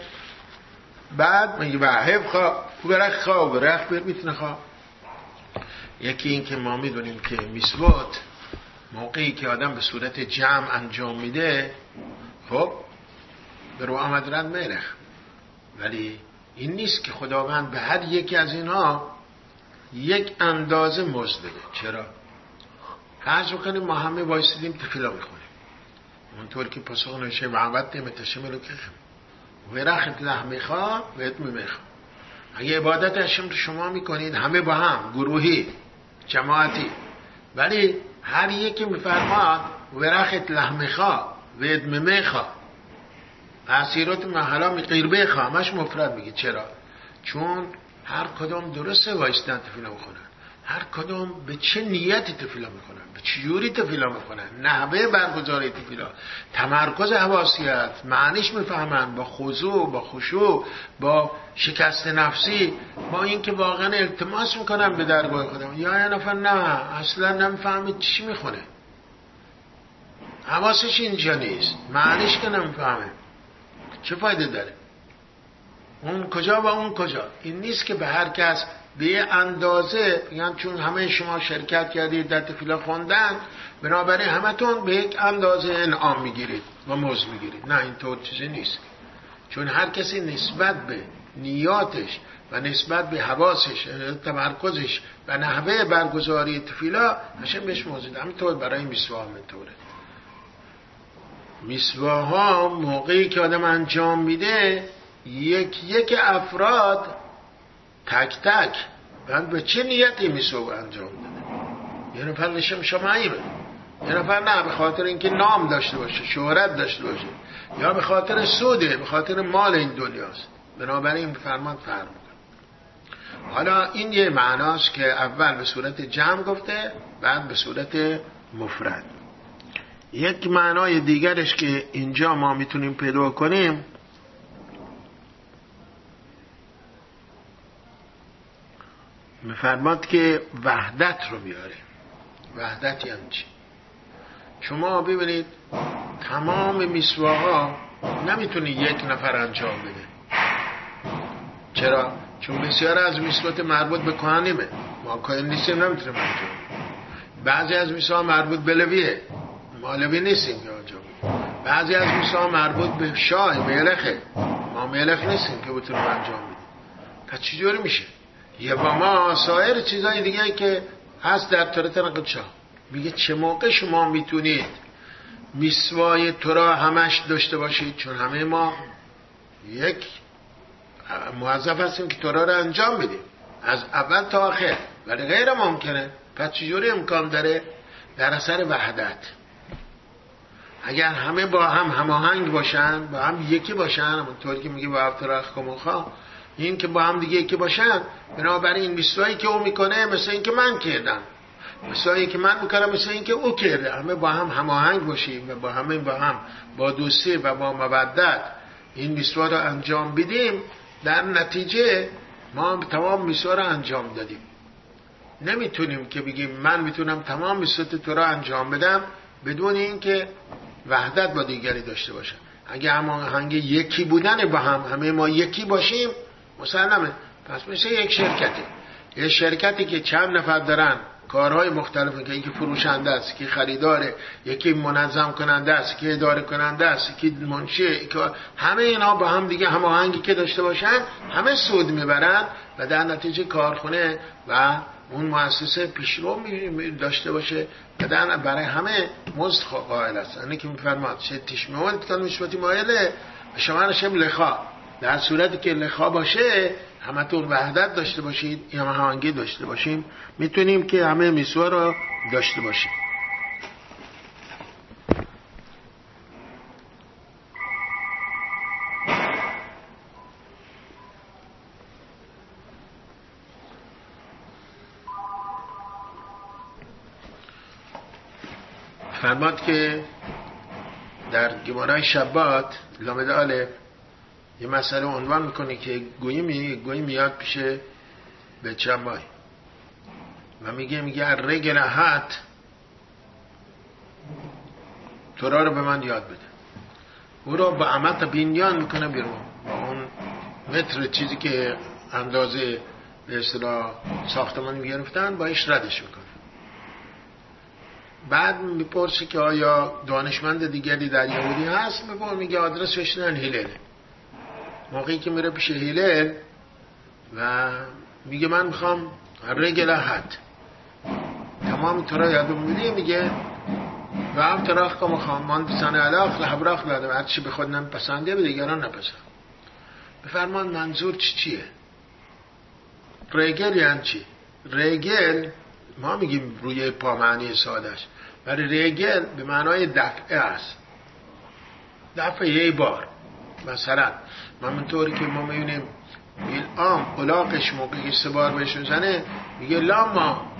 بعد میگه وحب خواه برخ خواه برخ بر می‌تونه خواه یکی این که ما می‌دونیم که میسوات موقعی که آدم به صورت جمع انجام میده خب به رو آمد رد میرخ. ولی این نیست که خداوند به هر یکی از اینها یک اندازه مزد بده. چرا؟ فرض بکنیم ما همه وایسیدیم تفیلا می‌خونیم. اونطور که پاسخ نشه محمد تشم رو که ورخت لحمیخا و اتمیمیخا اگه عبادت هشم رو شما می‌کنید همه با هم گروهی جماعتی. ولی هر یکی میفرماد ورخت لحمیخا و ادممیخا تاثیرات محلا می خواه همش مفرد میگه. چرا؟ چون هر کدام درسته وایستن تفیلا می‌کنن هر کدام به چه نیتی تفیلا می‌کنن به چجوری تفیلا می‌کنن نحوه برگزاری تفیلا. تمرکز حواسیت معنیش می‌فهمن. با خضوع با خشوع با شکست نفسی با اینکه واقعا التماس می‌کنن به درگاه خودم یا یه نفر نه اصلا نمی‌فهمه چی می‌خونه. حواسش اینجا نیست. معنیش که نمی‌فهمه. چه فایده داره؟ اون کجا و اون کجا؟ این نیست که به هر کس به اندازه یعنی چون همه شما شرکت کردید در تفیلا خوندن بنابراین همتون به یک اندازه انعام می‌گیرید و موز می‌گیرید. نه اینطور چیزی نیست. چون هر کسی نسبت به نیاتش و نسبت به حواسش تمرکزش و نحوه برگزاری تفیلا هشم بهش موضوع همینطور برای میسوا همینطوره میسواها موقعی که آدم انجام میده یک یک افراد تک تک من به چه نیتی میسوا انجام داده؟ یه نفر نشم شمعیمه یه نفر نه به خاطر اینکه نام داشته باشه شهرت داشته باشه یا به خاطر سوده به خاطر مال این دنیاست. بنابراین فرمان فرم حالا این یه معناست که اول به صورت جمع گفته بعد به صورت مفرد. یک معنای دیگرش که اینجا ما می‌تونیم پیدا کنیم میفرماد که وحدت رو بیاره. وحدت یعنی چی؟ شما ببینید تمام میسواها نمی‌تونه یک نفر انجام بده. چرا؟ چون بسیار از میسوات مربوط به کهانیمه. ما کهن نیستیم نمی‌تونیم انجام بعضی از میسوها مربوط به لویه. ما لوی نیستیم که انجام بعضی از میسوها مربوط به شاه ملخه ما ملخ نیستیم که بتونیم انجام بدیم. پس چجوری میشه؟ یه با ما سایر چیزای دیگه که هست در طرف نقل شاه. میگه چه موقع شما می‌تونید میسوای تو را همش داشته باشید؟ چون همه ما یک موظف هستیم که تورا رو انجام بدیم. از اول تا آخر. ولی غیر ممکنه. پس چجوری امکان داره؟ در اثر وحدت. اگر همه با هم هماهنگ باشن با هم یکی باشن همونطور که میگه با افتراخ کموخا این که با هم دیگه یکی باشن بنابراین میسوایی که او می‌کنه مثل این که من کردم. مثل که من می‌کنم مثل این که او کرده. همه با هم هماهنگ باشیم و با همه با هم با دوستی و با مودت این میسوا رو انجام بدیم. در نتیجه ما تمام میسوا رو انجام دادیم. نمی‌تونیم که بگیم من می‌تونم تمام میسوت تو رو انجام بدم بدون اینکه وحدت با دیگری داشته باشم. اگه هنگ یکی بودن با هم همه ما یکی باشیم مسلمه. پس مثل یک شرکته یه شرکتی که چند نفر دارن کارهای مختلف که یکی فروشنده است که خریداره یکی منظم کننده است که اداره کننده است که منشی که همه اینا با هم دیگه هماهنگی که داشته باشن همه سود می‌برن و در نتیجه کارخونه و اون مؤسسه پیشرو داشته باشه. در برای همه مزد قائل است. اینه که میفرماد چه تشمیون تان مشبتی مایله. شما نشم لخا در صورتی که لخا باشه همتون وحدت داشته باشید یا هماهنگی داشته باشیم می‌تونیم که همه میسوا را داشته باشیم. فرماد که در گمارای شبات لامد آلف یه مسئله عنوان می‌کنه که گویی, می... گویی میاد پیش به چمای و میگه میگه رگل حت تورا رو به من یاد بده. او رو با عمت بینیان می‌کنه بیرون. با اون متر چیزی که اندازه به اصطلاح ساختمان می‌گرفتن با ایش ردش می‌کنه. بعد می‌پرسه که آیا دانشمند دیگری در یهودی هست؟ میگه آدرس نه هیلله موقعی که میره پیش هیلل و میگه من می‌خوام رگل حد. تمام ترا یادم میده میگه و هم تراخ که می‌خوام. من بسان علاق لحبراخ دادم هر چی به خود نپسنده به دیگران نپسند بفرمان منظور چی چیه؟ رگل یعنی چی؟ رگل ما میگیم روی پا معنی سادش ولی رگل به معنای دفعه است. دفعه یه بار مثلا. همونطوری که ما می‌بینیم آم قلاقش موقعی سه بار بهش زنه میگه لاما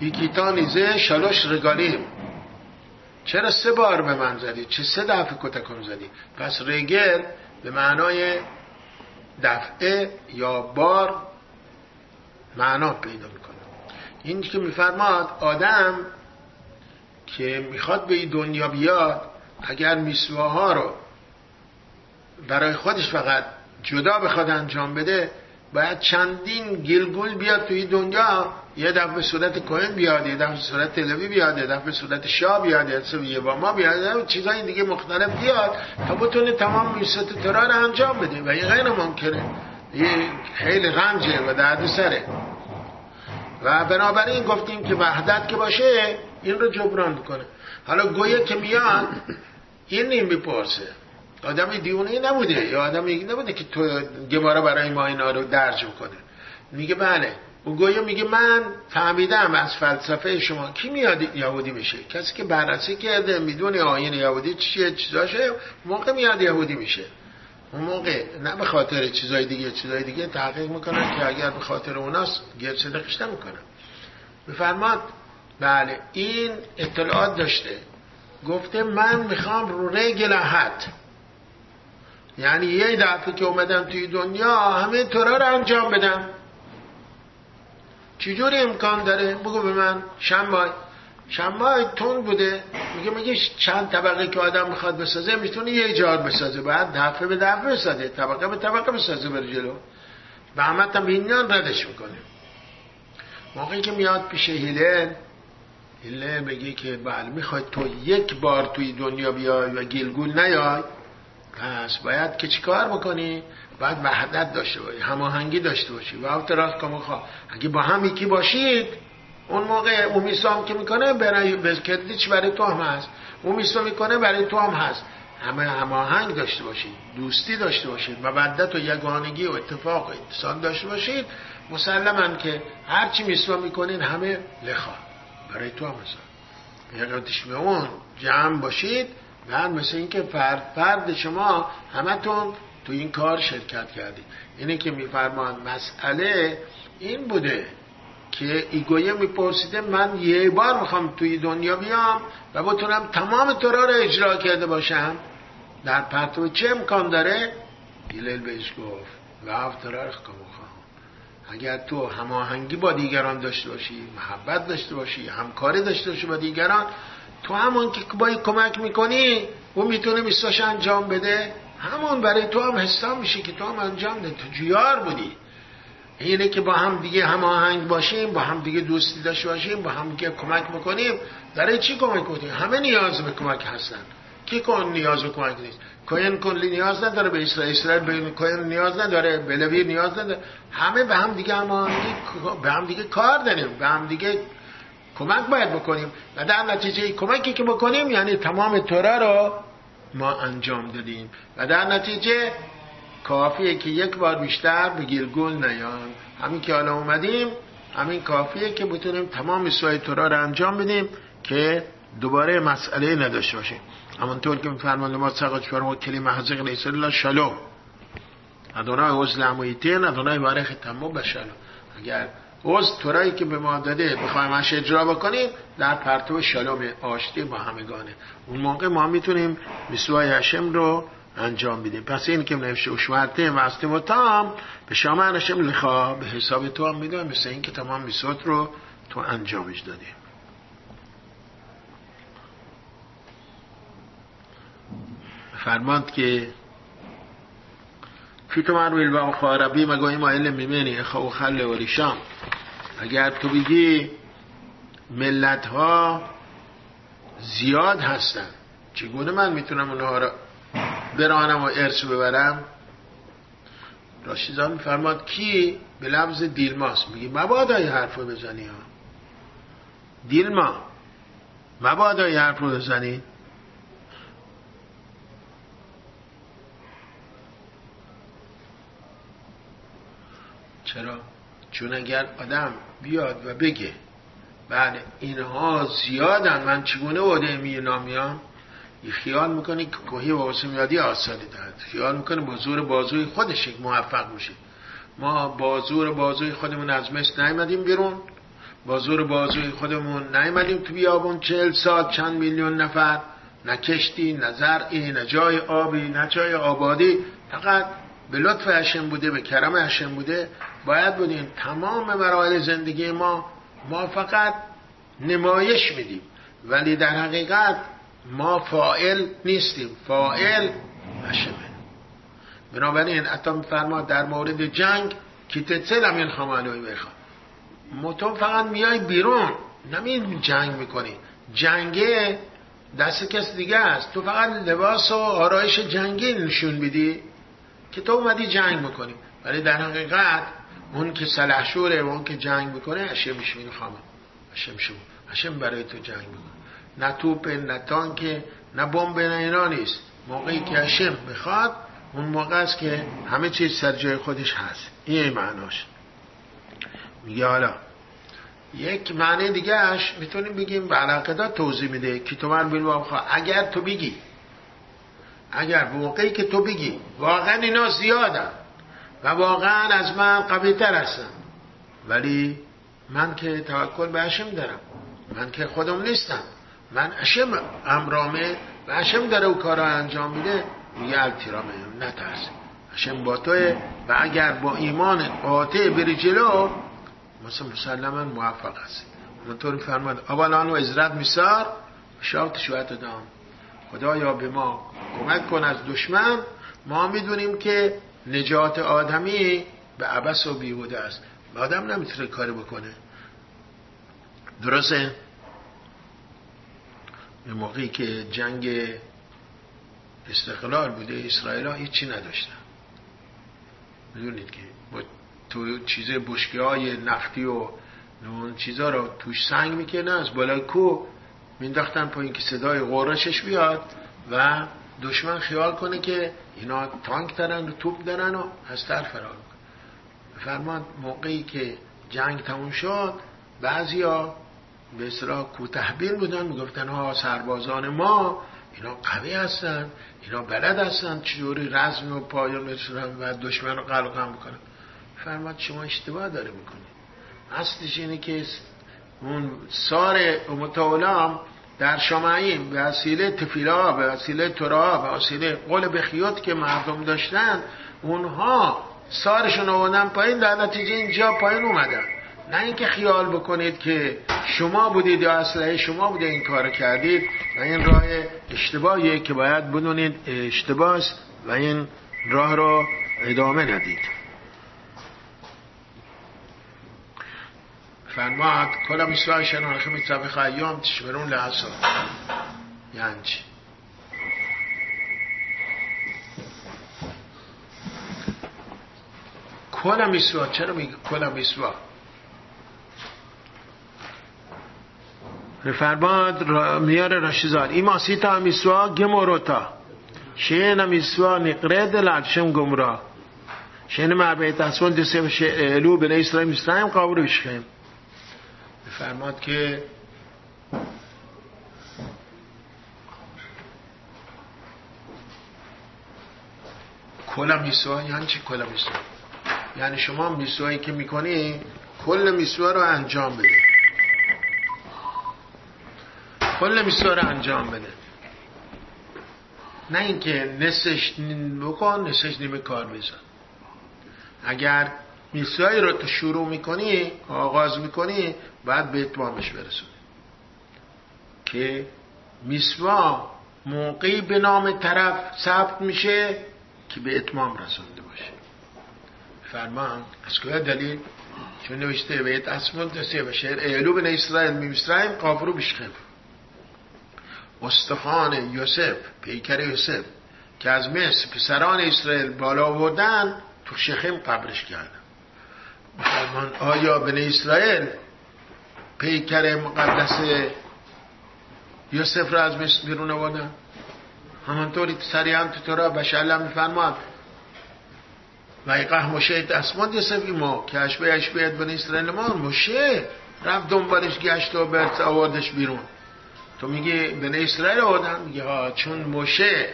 یکیتا نیزه شلوش رگالیم. چرا سه بار به من زدی؟ چه سه دفعه کتکم زدی؟ پس رگل به معنای دفعه یا بار معنا پیدا می‌کنه. این که میفرماد آدم که می‌خواد به این دنیا بیاد اگر میسواها رو برای خودش فقط جدا بخواد انجام بده باید چندین گلگول بیاد توی دنیا. یه دفعه صورت کوهن بیاد یه دفعه صورت تلوی بیاد یه دفعه صورت شاه بیاد یه دفعه با ما بیاد. چیزای دیگه مختلف بیاد تا بتونه تمام میست ترا رو انجام بده. و این غیر ممکنه. یه خیلی غمجه و درد سره و بنابراین گفتیم که وحدت که باشه این رو جبران کنه حالا گویه که میاد این نیم بپرسه آدمی دیونه نبوده. یا آدمی نبوده که تو گماره برای ما اینا رو درج کنه میگه بله. او گویا میگه من فهمیدم از فلسفه شما کی میاد یهودی میشه. کسی که بررسی کرده می‌دونه آین یهودی چیه چیزاشه. موقع میاد یهودی میشه. اون موقع نه به خاطر چیزای دیگه چیزای دیگه تحقیق می‌کنن که اگر به خاطر اوناست گرد صدقش نمی‌کنن. بفرماد بله این اطلاعات داشته. گفته من می‌خوام رو رگل حد یعنی یه دفعه که اومدم توی دنیا همه طورا رو انجام بدم. چجوری امکان داره؟ بگو به من. شمای. شمای تون بوده. میگه میگه چند طبقه که آدم می‌خواد بسازه می‌تونه یه جار بسازه. بعد دفعه به دفعه بسازه طبقه به طبقه بسازه بر جلو. به همت هم بینیان ردش می‌کنه. موقعی که میاد پیش هیلل هیلل بگه که بله می‌خواد تو یک بار توی دنیا بیای و گلگول نیای؟ پس باید که چیکار بکنی؟ باید وحدت داشته باشی هماهنگی داشته باشی. و افتراض کامو خواه اگه با هم یکی باشید اون موقع اون میسام که می‌کنه برای کردیچ برای تو هم هست؟ اون میسا می‌کنه برای تو هم هست. همه هماهنگ داشته باشید دوستی داشته باشید مودت و یگانگی و اتفاق و اتصال داشته باشید. مسلما که هرچی میسوا می‌کنین همه لخوا. برای تو هم هست به اون جمع باشید بعد مثل اینکه فرد فرد شما همتون تو این کار شرکت کردید. اینه که میفرمان مسئله این بوده که ایگویه میپرسیده من یه بار می‌خوام توی دنیا بیام و بتونم تمام تورا رو اجرا کرده باشم. در پرتو چه امکان داره؟ گیلل بهش گفت و افترار اگر تو هماهنگی با دیگران داشته باشی محبت داشته باشی همکاری داشته باشی با دیگران تو همون که با کمک می‌کنی او می‌تونه میستاش انجام بده. همون برای تو هم حساب میشه که تو هم انجام ده تو جیار بودی. اینه که با هم دیگه هماهنگ باشیم با هم دیگه دوستی داشته باشیم با هم دیگه کمک می‌کنیم. برای چی کمک کنیم همه نیاز به کمک هستن. کی کن نیاز کمک نیست؟ کوین کلی نیاز نداره به اسرائیل اسرائیل به کوین نیاز نداره به لوی نیاز نداره. همه به هم دیگه هماهنگی به هم دیگه کار داریم به هم دیگه کمک باید بکنیم. و در نتیجه کمکی که بکنیم یعنی تمام توره رو ما انجام دادیم. و در نتیجه کافیه که یک بار بیشتر به گلگل نیان. همین که حالا اومدیم همین کافیه که بتونیم تمام سوی تورا رو انجام بدیم که دوباره مسئله نداشته باشیم. همونطور که میفرمان ما سقاط فرما کلمه حضق لیس الله شلوم ادونای عزل عمویتین ادونای بارخ تمو بشلو اگر عز تورایی که به ما داده بخوایم اش اجرا بکنیم در پرتو شلوم آشتی با همگانه. اون موقع ما می‌تونیم میسوای هشم رو انجام بدیم. پس این که اشورته و و تام به شما هشم لخوا به حساب تو هم می‌دونم مثل این که تمام میسوت رو تو انجامش دادیم. فرماند که فی تو مرویل و خاربی مگوی ما علم میمینی اخو خل و ریشام اگر تو بگی ملت ها زیاد هستن چگونه من می‌تونم اونها را برانم و ارث ببرم؟ راشیزان میفرماد کی؟ به لفظ دیلماست میگه مبادا این حرف رو بزنی ها. دیلما مبادا این حرف رو بزنی. چرا؟ چون اگر آدم بیاد و بگه بله اینها زیادن من چگونه عده می نامیام خیال می‌کنه که کوهی واسه میادی آسانی دهد. خیال می‌کنه با بازوی خودش موفق میشه ما با زور بازوی خودمون از مثل نیمدیم بیرون. با زور بازوی خودمون نیمدیم تو بیابون چهل سال چند میلیون نفر. نه کشتی نه زرعی نه جای آبی نه جای آبادی. فقط به لطف هشم بوده به کرم هشم بوده. باید بودیم تمام مراحل زندگی ما ما فقط نمایش میدیم. ولی در حقیقت ما فائل نیستیم. فائل هشمه بنابراین عطا فرما در مورد جنگ که تتسل این خمالوی بخواه تو فقط میای بیرون. نمی جنگ می‌کنی. جنگه دست کس دیگه است. تو فقط لباس و آرایش جنگی نشون میدی که تو اومدی جنگ می‌کنی. ولی در حقیقت اون که سلحشوره و اون که جنگ می‌کنه هشم می‌شوین خامه. هشم شو. هشم برای تو جنگ می‌کنه. نه توپ نه تانک نه بمب نه اینا نیست. موقعی که هشم می‌خواد اون موقع است که همه چیز سر جای خودش هست. این معناش. میگه حالا یک معنی دیگه اش می‌تونیم بگیم به علاقه توضیح میده که تو من بیل اگر تو بگی اگر موقعی که تو بگی واقعا اینا زیادن. و واقعا از من قوی تر هستم ولی من که توکل به هشم دارم. من که خودم نیستم. من اشم امرامه و اشم داره او کار انجام میده میگه التیرامه نترس. اشم با توه و اگر با ایمان قاطع بری جلو مثلا مسلما موفق هست اونطور فرماد اولان و ازرت میسار شاوت شویت دام. خدایا به ما کمک کن از دشمن. ما می‌دونیم که نجات آدمی به عبس و بیهوده است. آدم نمی‌تونه کاری بکنه. درسته؟ به موقعی که جنگ استقلال بوده اسرائیل ها هیچی نداشتن. می‌دونید که با تو چیز بشکی های نفتی و اون چیزا رو توش سنگ می‌کنه از بالای کو مینداختن پایین که صدای قرشش بیاد و دشمن خیال کنه که اینا تانک دارن و توپ دارن و از تر فرار فرمان موقعی که جنگ تموم شد بعضیا به اصطلاح کوتهبین بودن می‌گفتن ها سربازان ما اینا قوی هستن اینا بلد هستن چجوری رزم و پایان میرسونن و دشمن رو قلقم می‌کنن فرماد شما اشتباه داره می‌کنی اصلش اینه که اون سار متولام در شمعیم به وسیله تفیلا به وسیله ترا به وسیله قول بخیوت که مردم داشتن اونها سارشون آوردن پایین در نتیجه اینجا پایین اومدن. نه اینکه خیال بکنید که شما بودید یا اسلحه شما بوده این کار کردید و این راه اشتباهیه که باید بدونید اشتباه و این راه رو ادامه ندید. فرماد کلا میسوای شنانخه میتبخ ایام تشبرون لحظا یعنی چی؟ کلا میسوا چرا میگه کلا میسوا فرماد میاره راشیزار ایما سیتا میسوا گموروتا شین میسوا نقرد لعشم گمرا شین معبیت اسفل دسته شعلو بنی اسرائیل میستایم قابر بشخیم فرماد که کل میسوا یعنی چی کل میسوا یعنی شما میسوایی که می‌کنی کل میسوا رو انجام بده. کل میسوا رو انجام بده. نه اینکه نسش بکن نسش نیمه کار بزن. اگر میسوایی رو تو شروع می‌کنی آغاز می‌کنی بعد به اتمامش برسونی. که میسوا موقعی به نام طرف ثبت میشه که به اتمام رسونده باشه. فرمان از کجا دلیل؟ چون نوشته بیت اسمون دسته و شهر ایلو بن اسرائیل می قافرو بشخف استخان یوسف پیکر یوسف که از مصر پسران اسرائیل بالا آوردن تو شخم قبرش کردن. فرمان آیا بن اسرائیل پیکر مقدس یوسف را از مصر بیرون آوردن؟ همانطوری سریعا تو تورا بشه الله میفرماد و ایقه مشه دستمان یوسف ما که اشبه اشبه بن اسرائیل ما. مشه رفت دنبالش گشت و برد آوردش بیرون. تو میگی بن اسرائیل آوردن؟ میگه چون مشه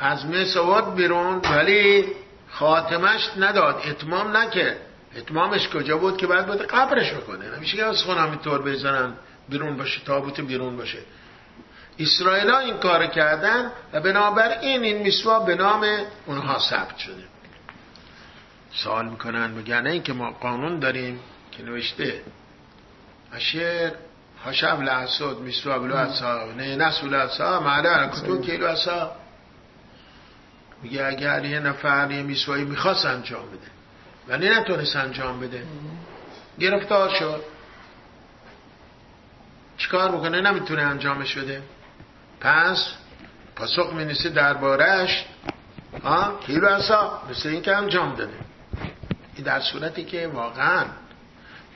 از مصر آورد بیرون ولی خاتمش نداد اتمام نکرد. اتمامش کجا بود که بعد بود قبرش بکنه؟ نمیشه که از خونم طور بزنن بیرون باشه تابوت بیرون باشه. اسرائیل ها این کار کردن و بنابراین این میسوا به نام اونها ثبت شده. سوال می‌کنن میگن این که ما قانون داریم که نوشته. اشیر هشب لحسود میسوا بلو اصا نه نسو اصا معده کتون کیلو اصا میگه اگر یه نفر یه میسوایی می‌خواست انجام بده. ولی نتونست انجام بده. گرفتار شد چیکار بکنه؟ نمی‌تونه انجامش بده. پس پاسخ می نیسته دربارهش کیلو اصا مثل این که انجام داده. این در صورتی که واقعا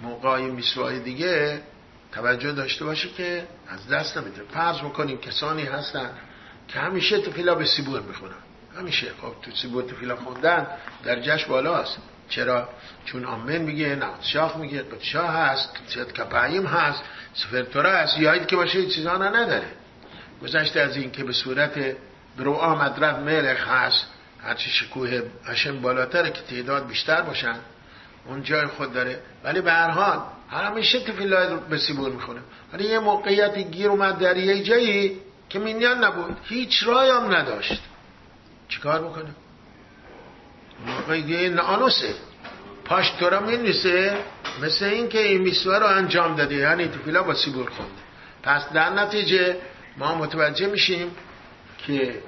موقعی میسوای دیگه توجه داشته باشه که از دست نمیده. فرض بکنیم کسانی هستن که همیشه تفیلا به سیبور می‌خونن همیشه. خب تو سیبور تفیلا خوندن درجهش بالاست. چرا؟ چون آمن میگه نه شاخ میگه قدشاه هست سید کپاییم هست سفرتوره هست. یایید که باشه چیزا نداره. گذشته از این که به صورت برو آمد رد ملخ هست هرچی شکوه هشم بالاتره که تعداد بیشتر باشن اون جای خود داره. ولی به هر حال همیشه تفیلای رو به سیبور می‌خونه. ولی یه موقعیتی گیر اومد در یه جایی که مینیان نبود. هیچ رای هم نداشت. چیکار بکنه؟ موقعی این آنوسه پاش تو را می‌نویسه مثل این که این میسوه رو انجام داده. یعنی تفیلا با سیبور خونده پس در نتیجه ما متوجه میشیم که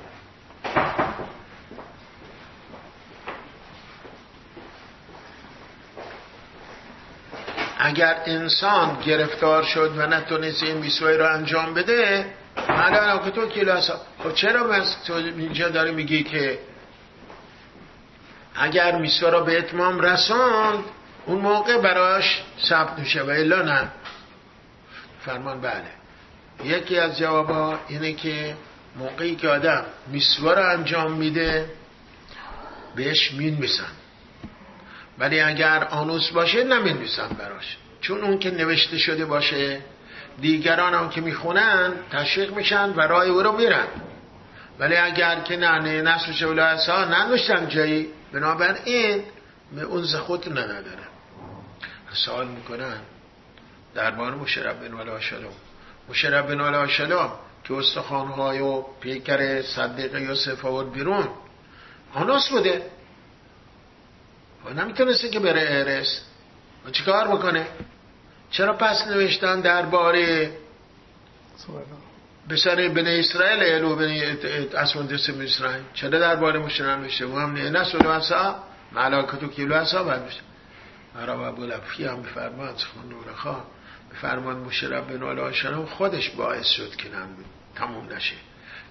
اگر انسان گرفتار شد و نتونست این میسوی رو انجام بده الان که تو کیلو خب چرا تو اینجا داری میگی که اگر میسوا رو به اتمام رساند اون موقع براش ثبت میشه و الا نه. فرمان بله. یکی از جوابا اینه که موقعی که آدم میسوا رو انجام میده بهش مین میسن ولی اگر آنوس باشه نمین میسن براش. چون اون که نوشته شده باشه دیگران هم که می‌خونن تشویق میشن و رای او رو میرن. ولی اگر که نه نه شوله ها ننوشتن جایی بنابراین به اون زخوت نداره. سوال می‌کنن درباره مشرب بن ولا شلوم مشرب بن ولا شلوم که استخوانهای و پیکر صدیق یوسف آورد بیرون. آناس بوده. و نمی‌تونسته که بره ارس و چیکار بکنه؟ چرا پس نوشتن درباره؟ به سر بن اسرائیل الو بن اسمندس بن اسرائیل. چرا درباره مشرم نوشته و هم نه نسول و اصا ملاکتو کیلو اصا باید بشه مرا و ابو لفی هم بفرمان سخون نور خواه بفرمان مشرب بن آلا خودش باعث شد که نم تموم نشه.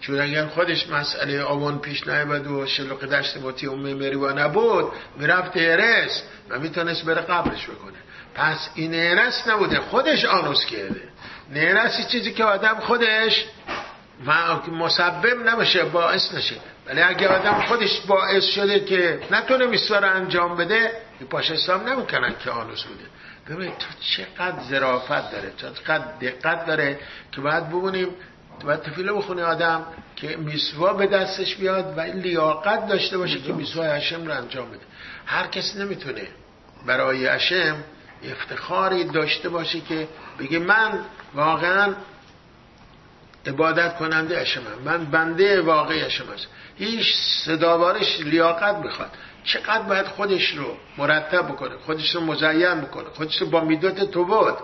چون اگر خودش مسئله آوان پیش نیبد و شلوق دشت باتی امه مریوا نبود می‌رفت ارس و می‌تونست بره قبلش بکنه. پس این نیرس نبوده. خودش آنوس کرده. نیرس چیزی که آدم خودش مسبب نباشه باعث نشه. ولی اگه آدم خودش باعث شده که نتونه میسوار انجام بده پاش اسلام نمی‌کنن که آنوس بوده. ببین تو چقدر ظرافت داره چقدر دقت داره که باید ببینیم باید تفیله بخونه آدم که میسوا به دستش بیاد و لیاقت داشته باشه که میسوا هشم رو انجام بده. هر کسی نمی‌تونه برای هشم افتخاری داشته باشه که بگه من واقعا عبادت کننده اشمم من. بنده واقعی اشم هست هیچ صداوارش لیاقت می‌خواد. چقدر باید خودش رو مرتب بکنه خودش رو مزین بکنه خودش رو با میدات تو بود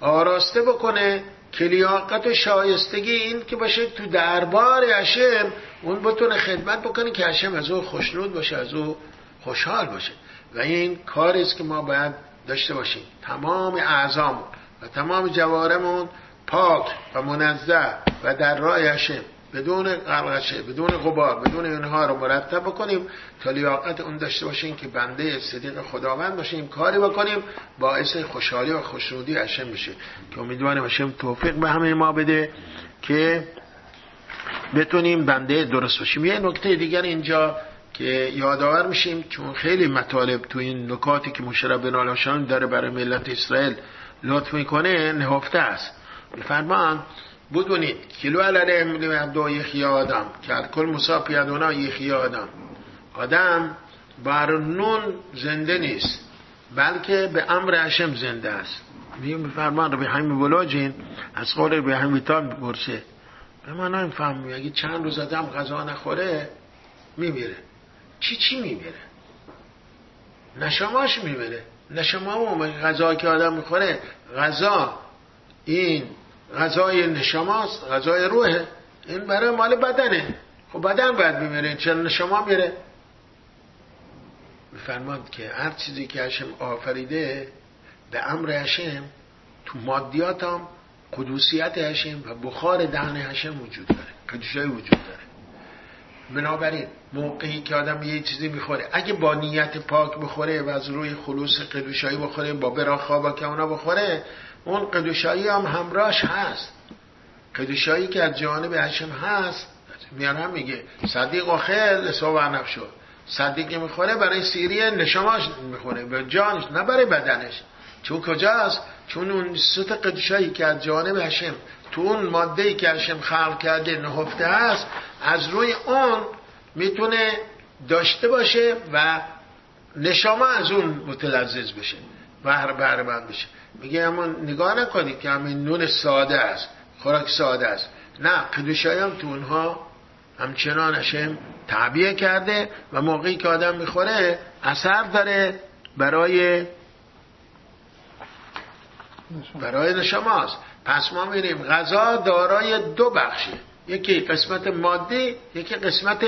آراسته بکنه که لیاقت و شایستگی این که باشه تو دربار اشم اون بتونه خدمت بکنه که اشم از او خوشنود باشه از او خوشحال باشه. و این کاری است که ما باید داشته باشیم. تمام اعضامون. و تمام جوارمون پاک و منزه و در راه هشم بدون قرقشه بدون غبار بدون اینها رو مرتب بکنیم تا لیاقت اون داشته باشیم که بنده صدیق خداوند باشیم کاری بکنیم باعث خوشحالی و خوشنودی هشم بشه. که امیدوارم هشم توفیق به همه ما بده که بتونیم بنده درست باشیم. یه نکته دیگر اینجا که یادآور میشیم چون خیلی مطالب تو این نکاتی که مشرب بن داره برای ملت اسرائیل لطف می‌کنه نهفته است. میفرمان بدونید کلو علیه ملی دو یخی آدم که کل مساپی ادونا یخی آدم. آدم بر نون زنده نیست بلکه به امر هشم زنده است. میفرمان ربی حیم بلاجین از قول ربی حیم ویتان برسه به من نمی‌فهمی اگه چند روز آدم غذا نخوره میمیره. چی چی میمیره؟ نشماش میمیره. نشما غذا که آدم می‌خوره غذا. این غذای نشماست غذای روحه این برای مال بدنه. خب بدن باید میمیره چرا نشما میره؟ میفرماد که هر چیزی که هشم آفریده به امر هشم تو مادیات هم قدوسیت هشم و بخار دهن هشم وجود داره قدوشای وجود داره. بنابراین موقعی که آدم یه چیزی می‌خوره اگه با نیت پاک بخوره و از روی خلوص قدوشایی بخوره با براخا با که اونا بخوره اون قدوشایی هم همراش هست. قدوشایی که از جانب هشم هست میارم میگه صدیق و خیل سوانب شد. صدیق می‌خوره برای سیری نشماش می‌خوره به جانش نه برای بدنش. چون کجاست؟ چون اون ست قدوشایی که از جانب هشم تو اون ماده ای که هشم خلق کرده نهفته هست از روی اون می‌تونه داشته باشه و نشامه از اون متلذذ بشه بهر بهر بشه. میگه اما نگاه نکنید که همین نون ساده است خوراک ساده است. نه قدوشایی تو اونها همچنان هشم تعبیه کرده و موقعی که آدم می‌خوره اثر داره برای برای نشماست پس ما میریم غذا دارای دو بخشه. یکی قسمت مادی یکی قسمت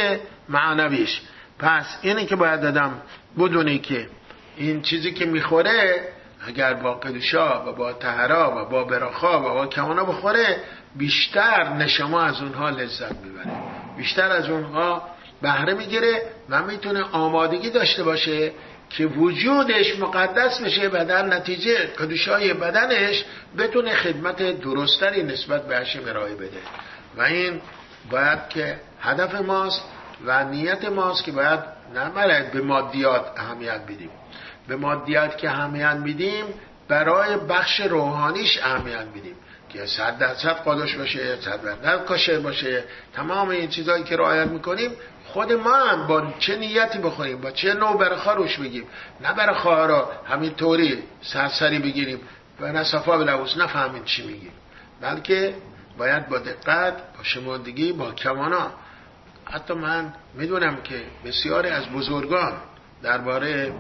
معنویش. پس اینه که باید دادم بدونی که این چیزی که می‌خوره اگر با قدوشا و با تهرا و با براخا و با کمانا بخوره بیشتر نشما از اونها لذت می‌بره. بیشتر از اونها بهره می‌گیره و می‌تونه آمادگی داشته باشه که وجودش مقدس بشه و در نتیجه قدوشای بدنش بتونه خدمت درستری نسبت به هشم ارائه بده. و این باید که هدف ماست و نیت ماست که باید نباید به مادیات اهمیت بدیم. به مادیات که اهمیت میدیم برای بخش روحانیش اهمیت میدیم. که صد درصد قادش باشه صد درصد کاشه باشه تمام این چیزهایی که رعایت می‌کنیم خود ما هم با چه نیتی بخوریم با چه نوع برخا روش بگیم. نه برخا را همینطوری سرسری بگیریم و نصفا به لبوس نفهمیم چی میگیم. بلکه باید با دقت با شمردگی با کمانا حتی من می‌دونم که بسیاری از بزرگان درباره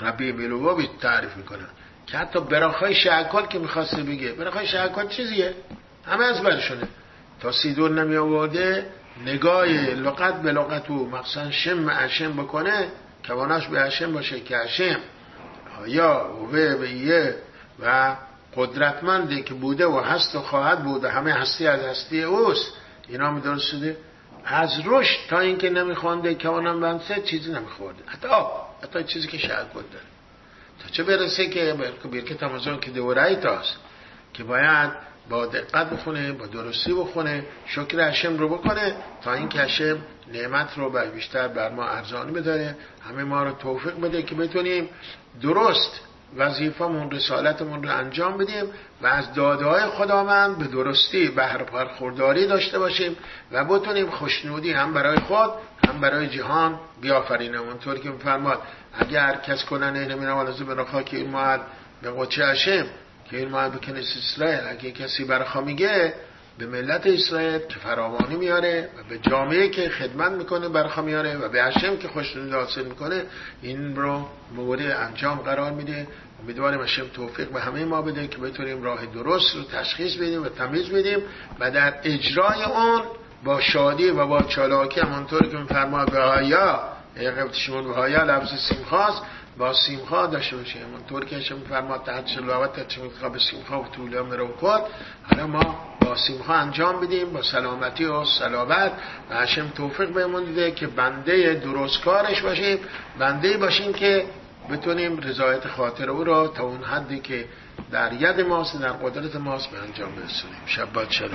ربی ملوبابی تعریف می‌کنن که حتی براخای شهکال که می‌خواسته بگه. براخای شهکال چیزیه؟ همه از برشونه. تا سیدون نمی آورده نگاه لغت به لغت و مقصد شم اشم بکنه توانش به اشم باشه که اشم. یا و به و قدرتمندی که بوده و هست و خواهد بوده همه هستی از هستی اوست. اینا می درست شده از رشد تا اینکه نمیخوانده که اونم بنسه چیزی نمیخورده. حتی آب حتی چیزی که شهد داره. تا چه برسه که برکت تمازون که دورایی تاست که باید با دقت بخونه با درستی بخونه شکر هشم رو بکنه تا این که هشم نعمت رو بیشتر بر ما ارزانی بداره. همه ما رو توفیق بده که بتونیم درست وظیفمون رسالتمون رو انجام بدیم و از داده های خداوند به درستی بهر پرخورداری داشته باشیم و بتونیم خوشنودی هم برای خود هم برای جهان بیافرینیم. اونطور که میفرماد اگر کس کنن نمیرم ولازه به خاک این محل به قچه که این محل به کنیس اسرائیل اگه کسی برخوا میگه به ملت اسرائیل که فراوانی میاره و به جامعه که خدمت می‌کنه برخوا میاره و به هشم که خوشنودی حاصل می‌کنه این رو مورد انجام قرار میده. امیدواریم هشم توفیق به همه ما بده که بتونیم راه درست رو تشخیص بدیم و تمیز بدیم و در اجرای اون با شادی و با چالاکی همانطور که میفرماد به هایا قبطشمون به هایا لفظ سیمخواست با سیمخوا داشته باشه همانطور که هشم میفرماد تحت شلوات تحت به سیمخوا و طول مرو کد حالا ما با سیمخوا انجام بدیم. با سلامتی و سلامت و هشم توفیق بهمون دیده که بنده درست کارش باشیم. بنده باشیم که بتونیم رضایت خاطر او را تا اون حدی که در ید ماست در قدرت ماست به انجام برسونیم. شبات شد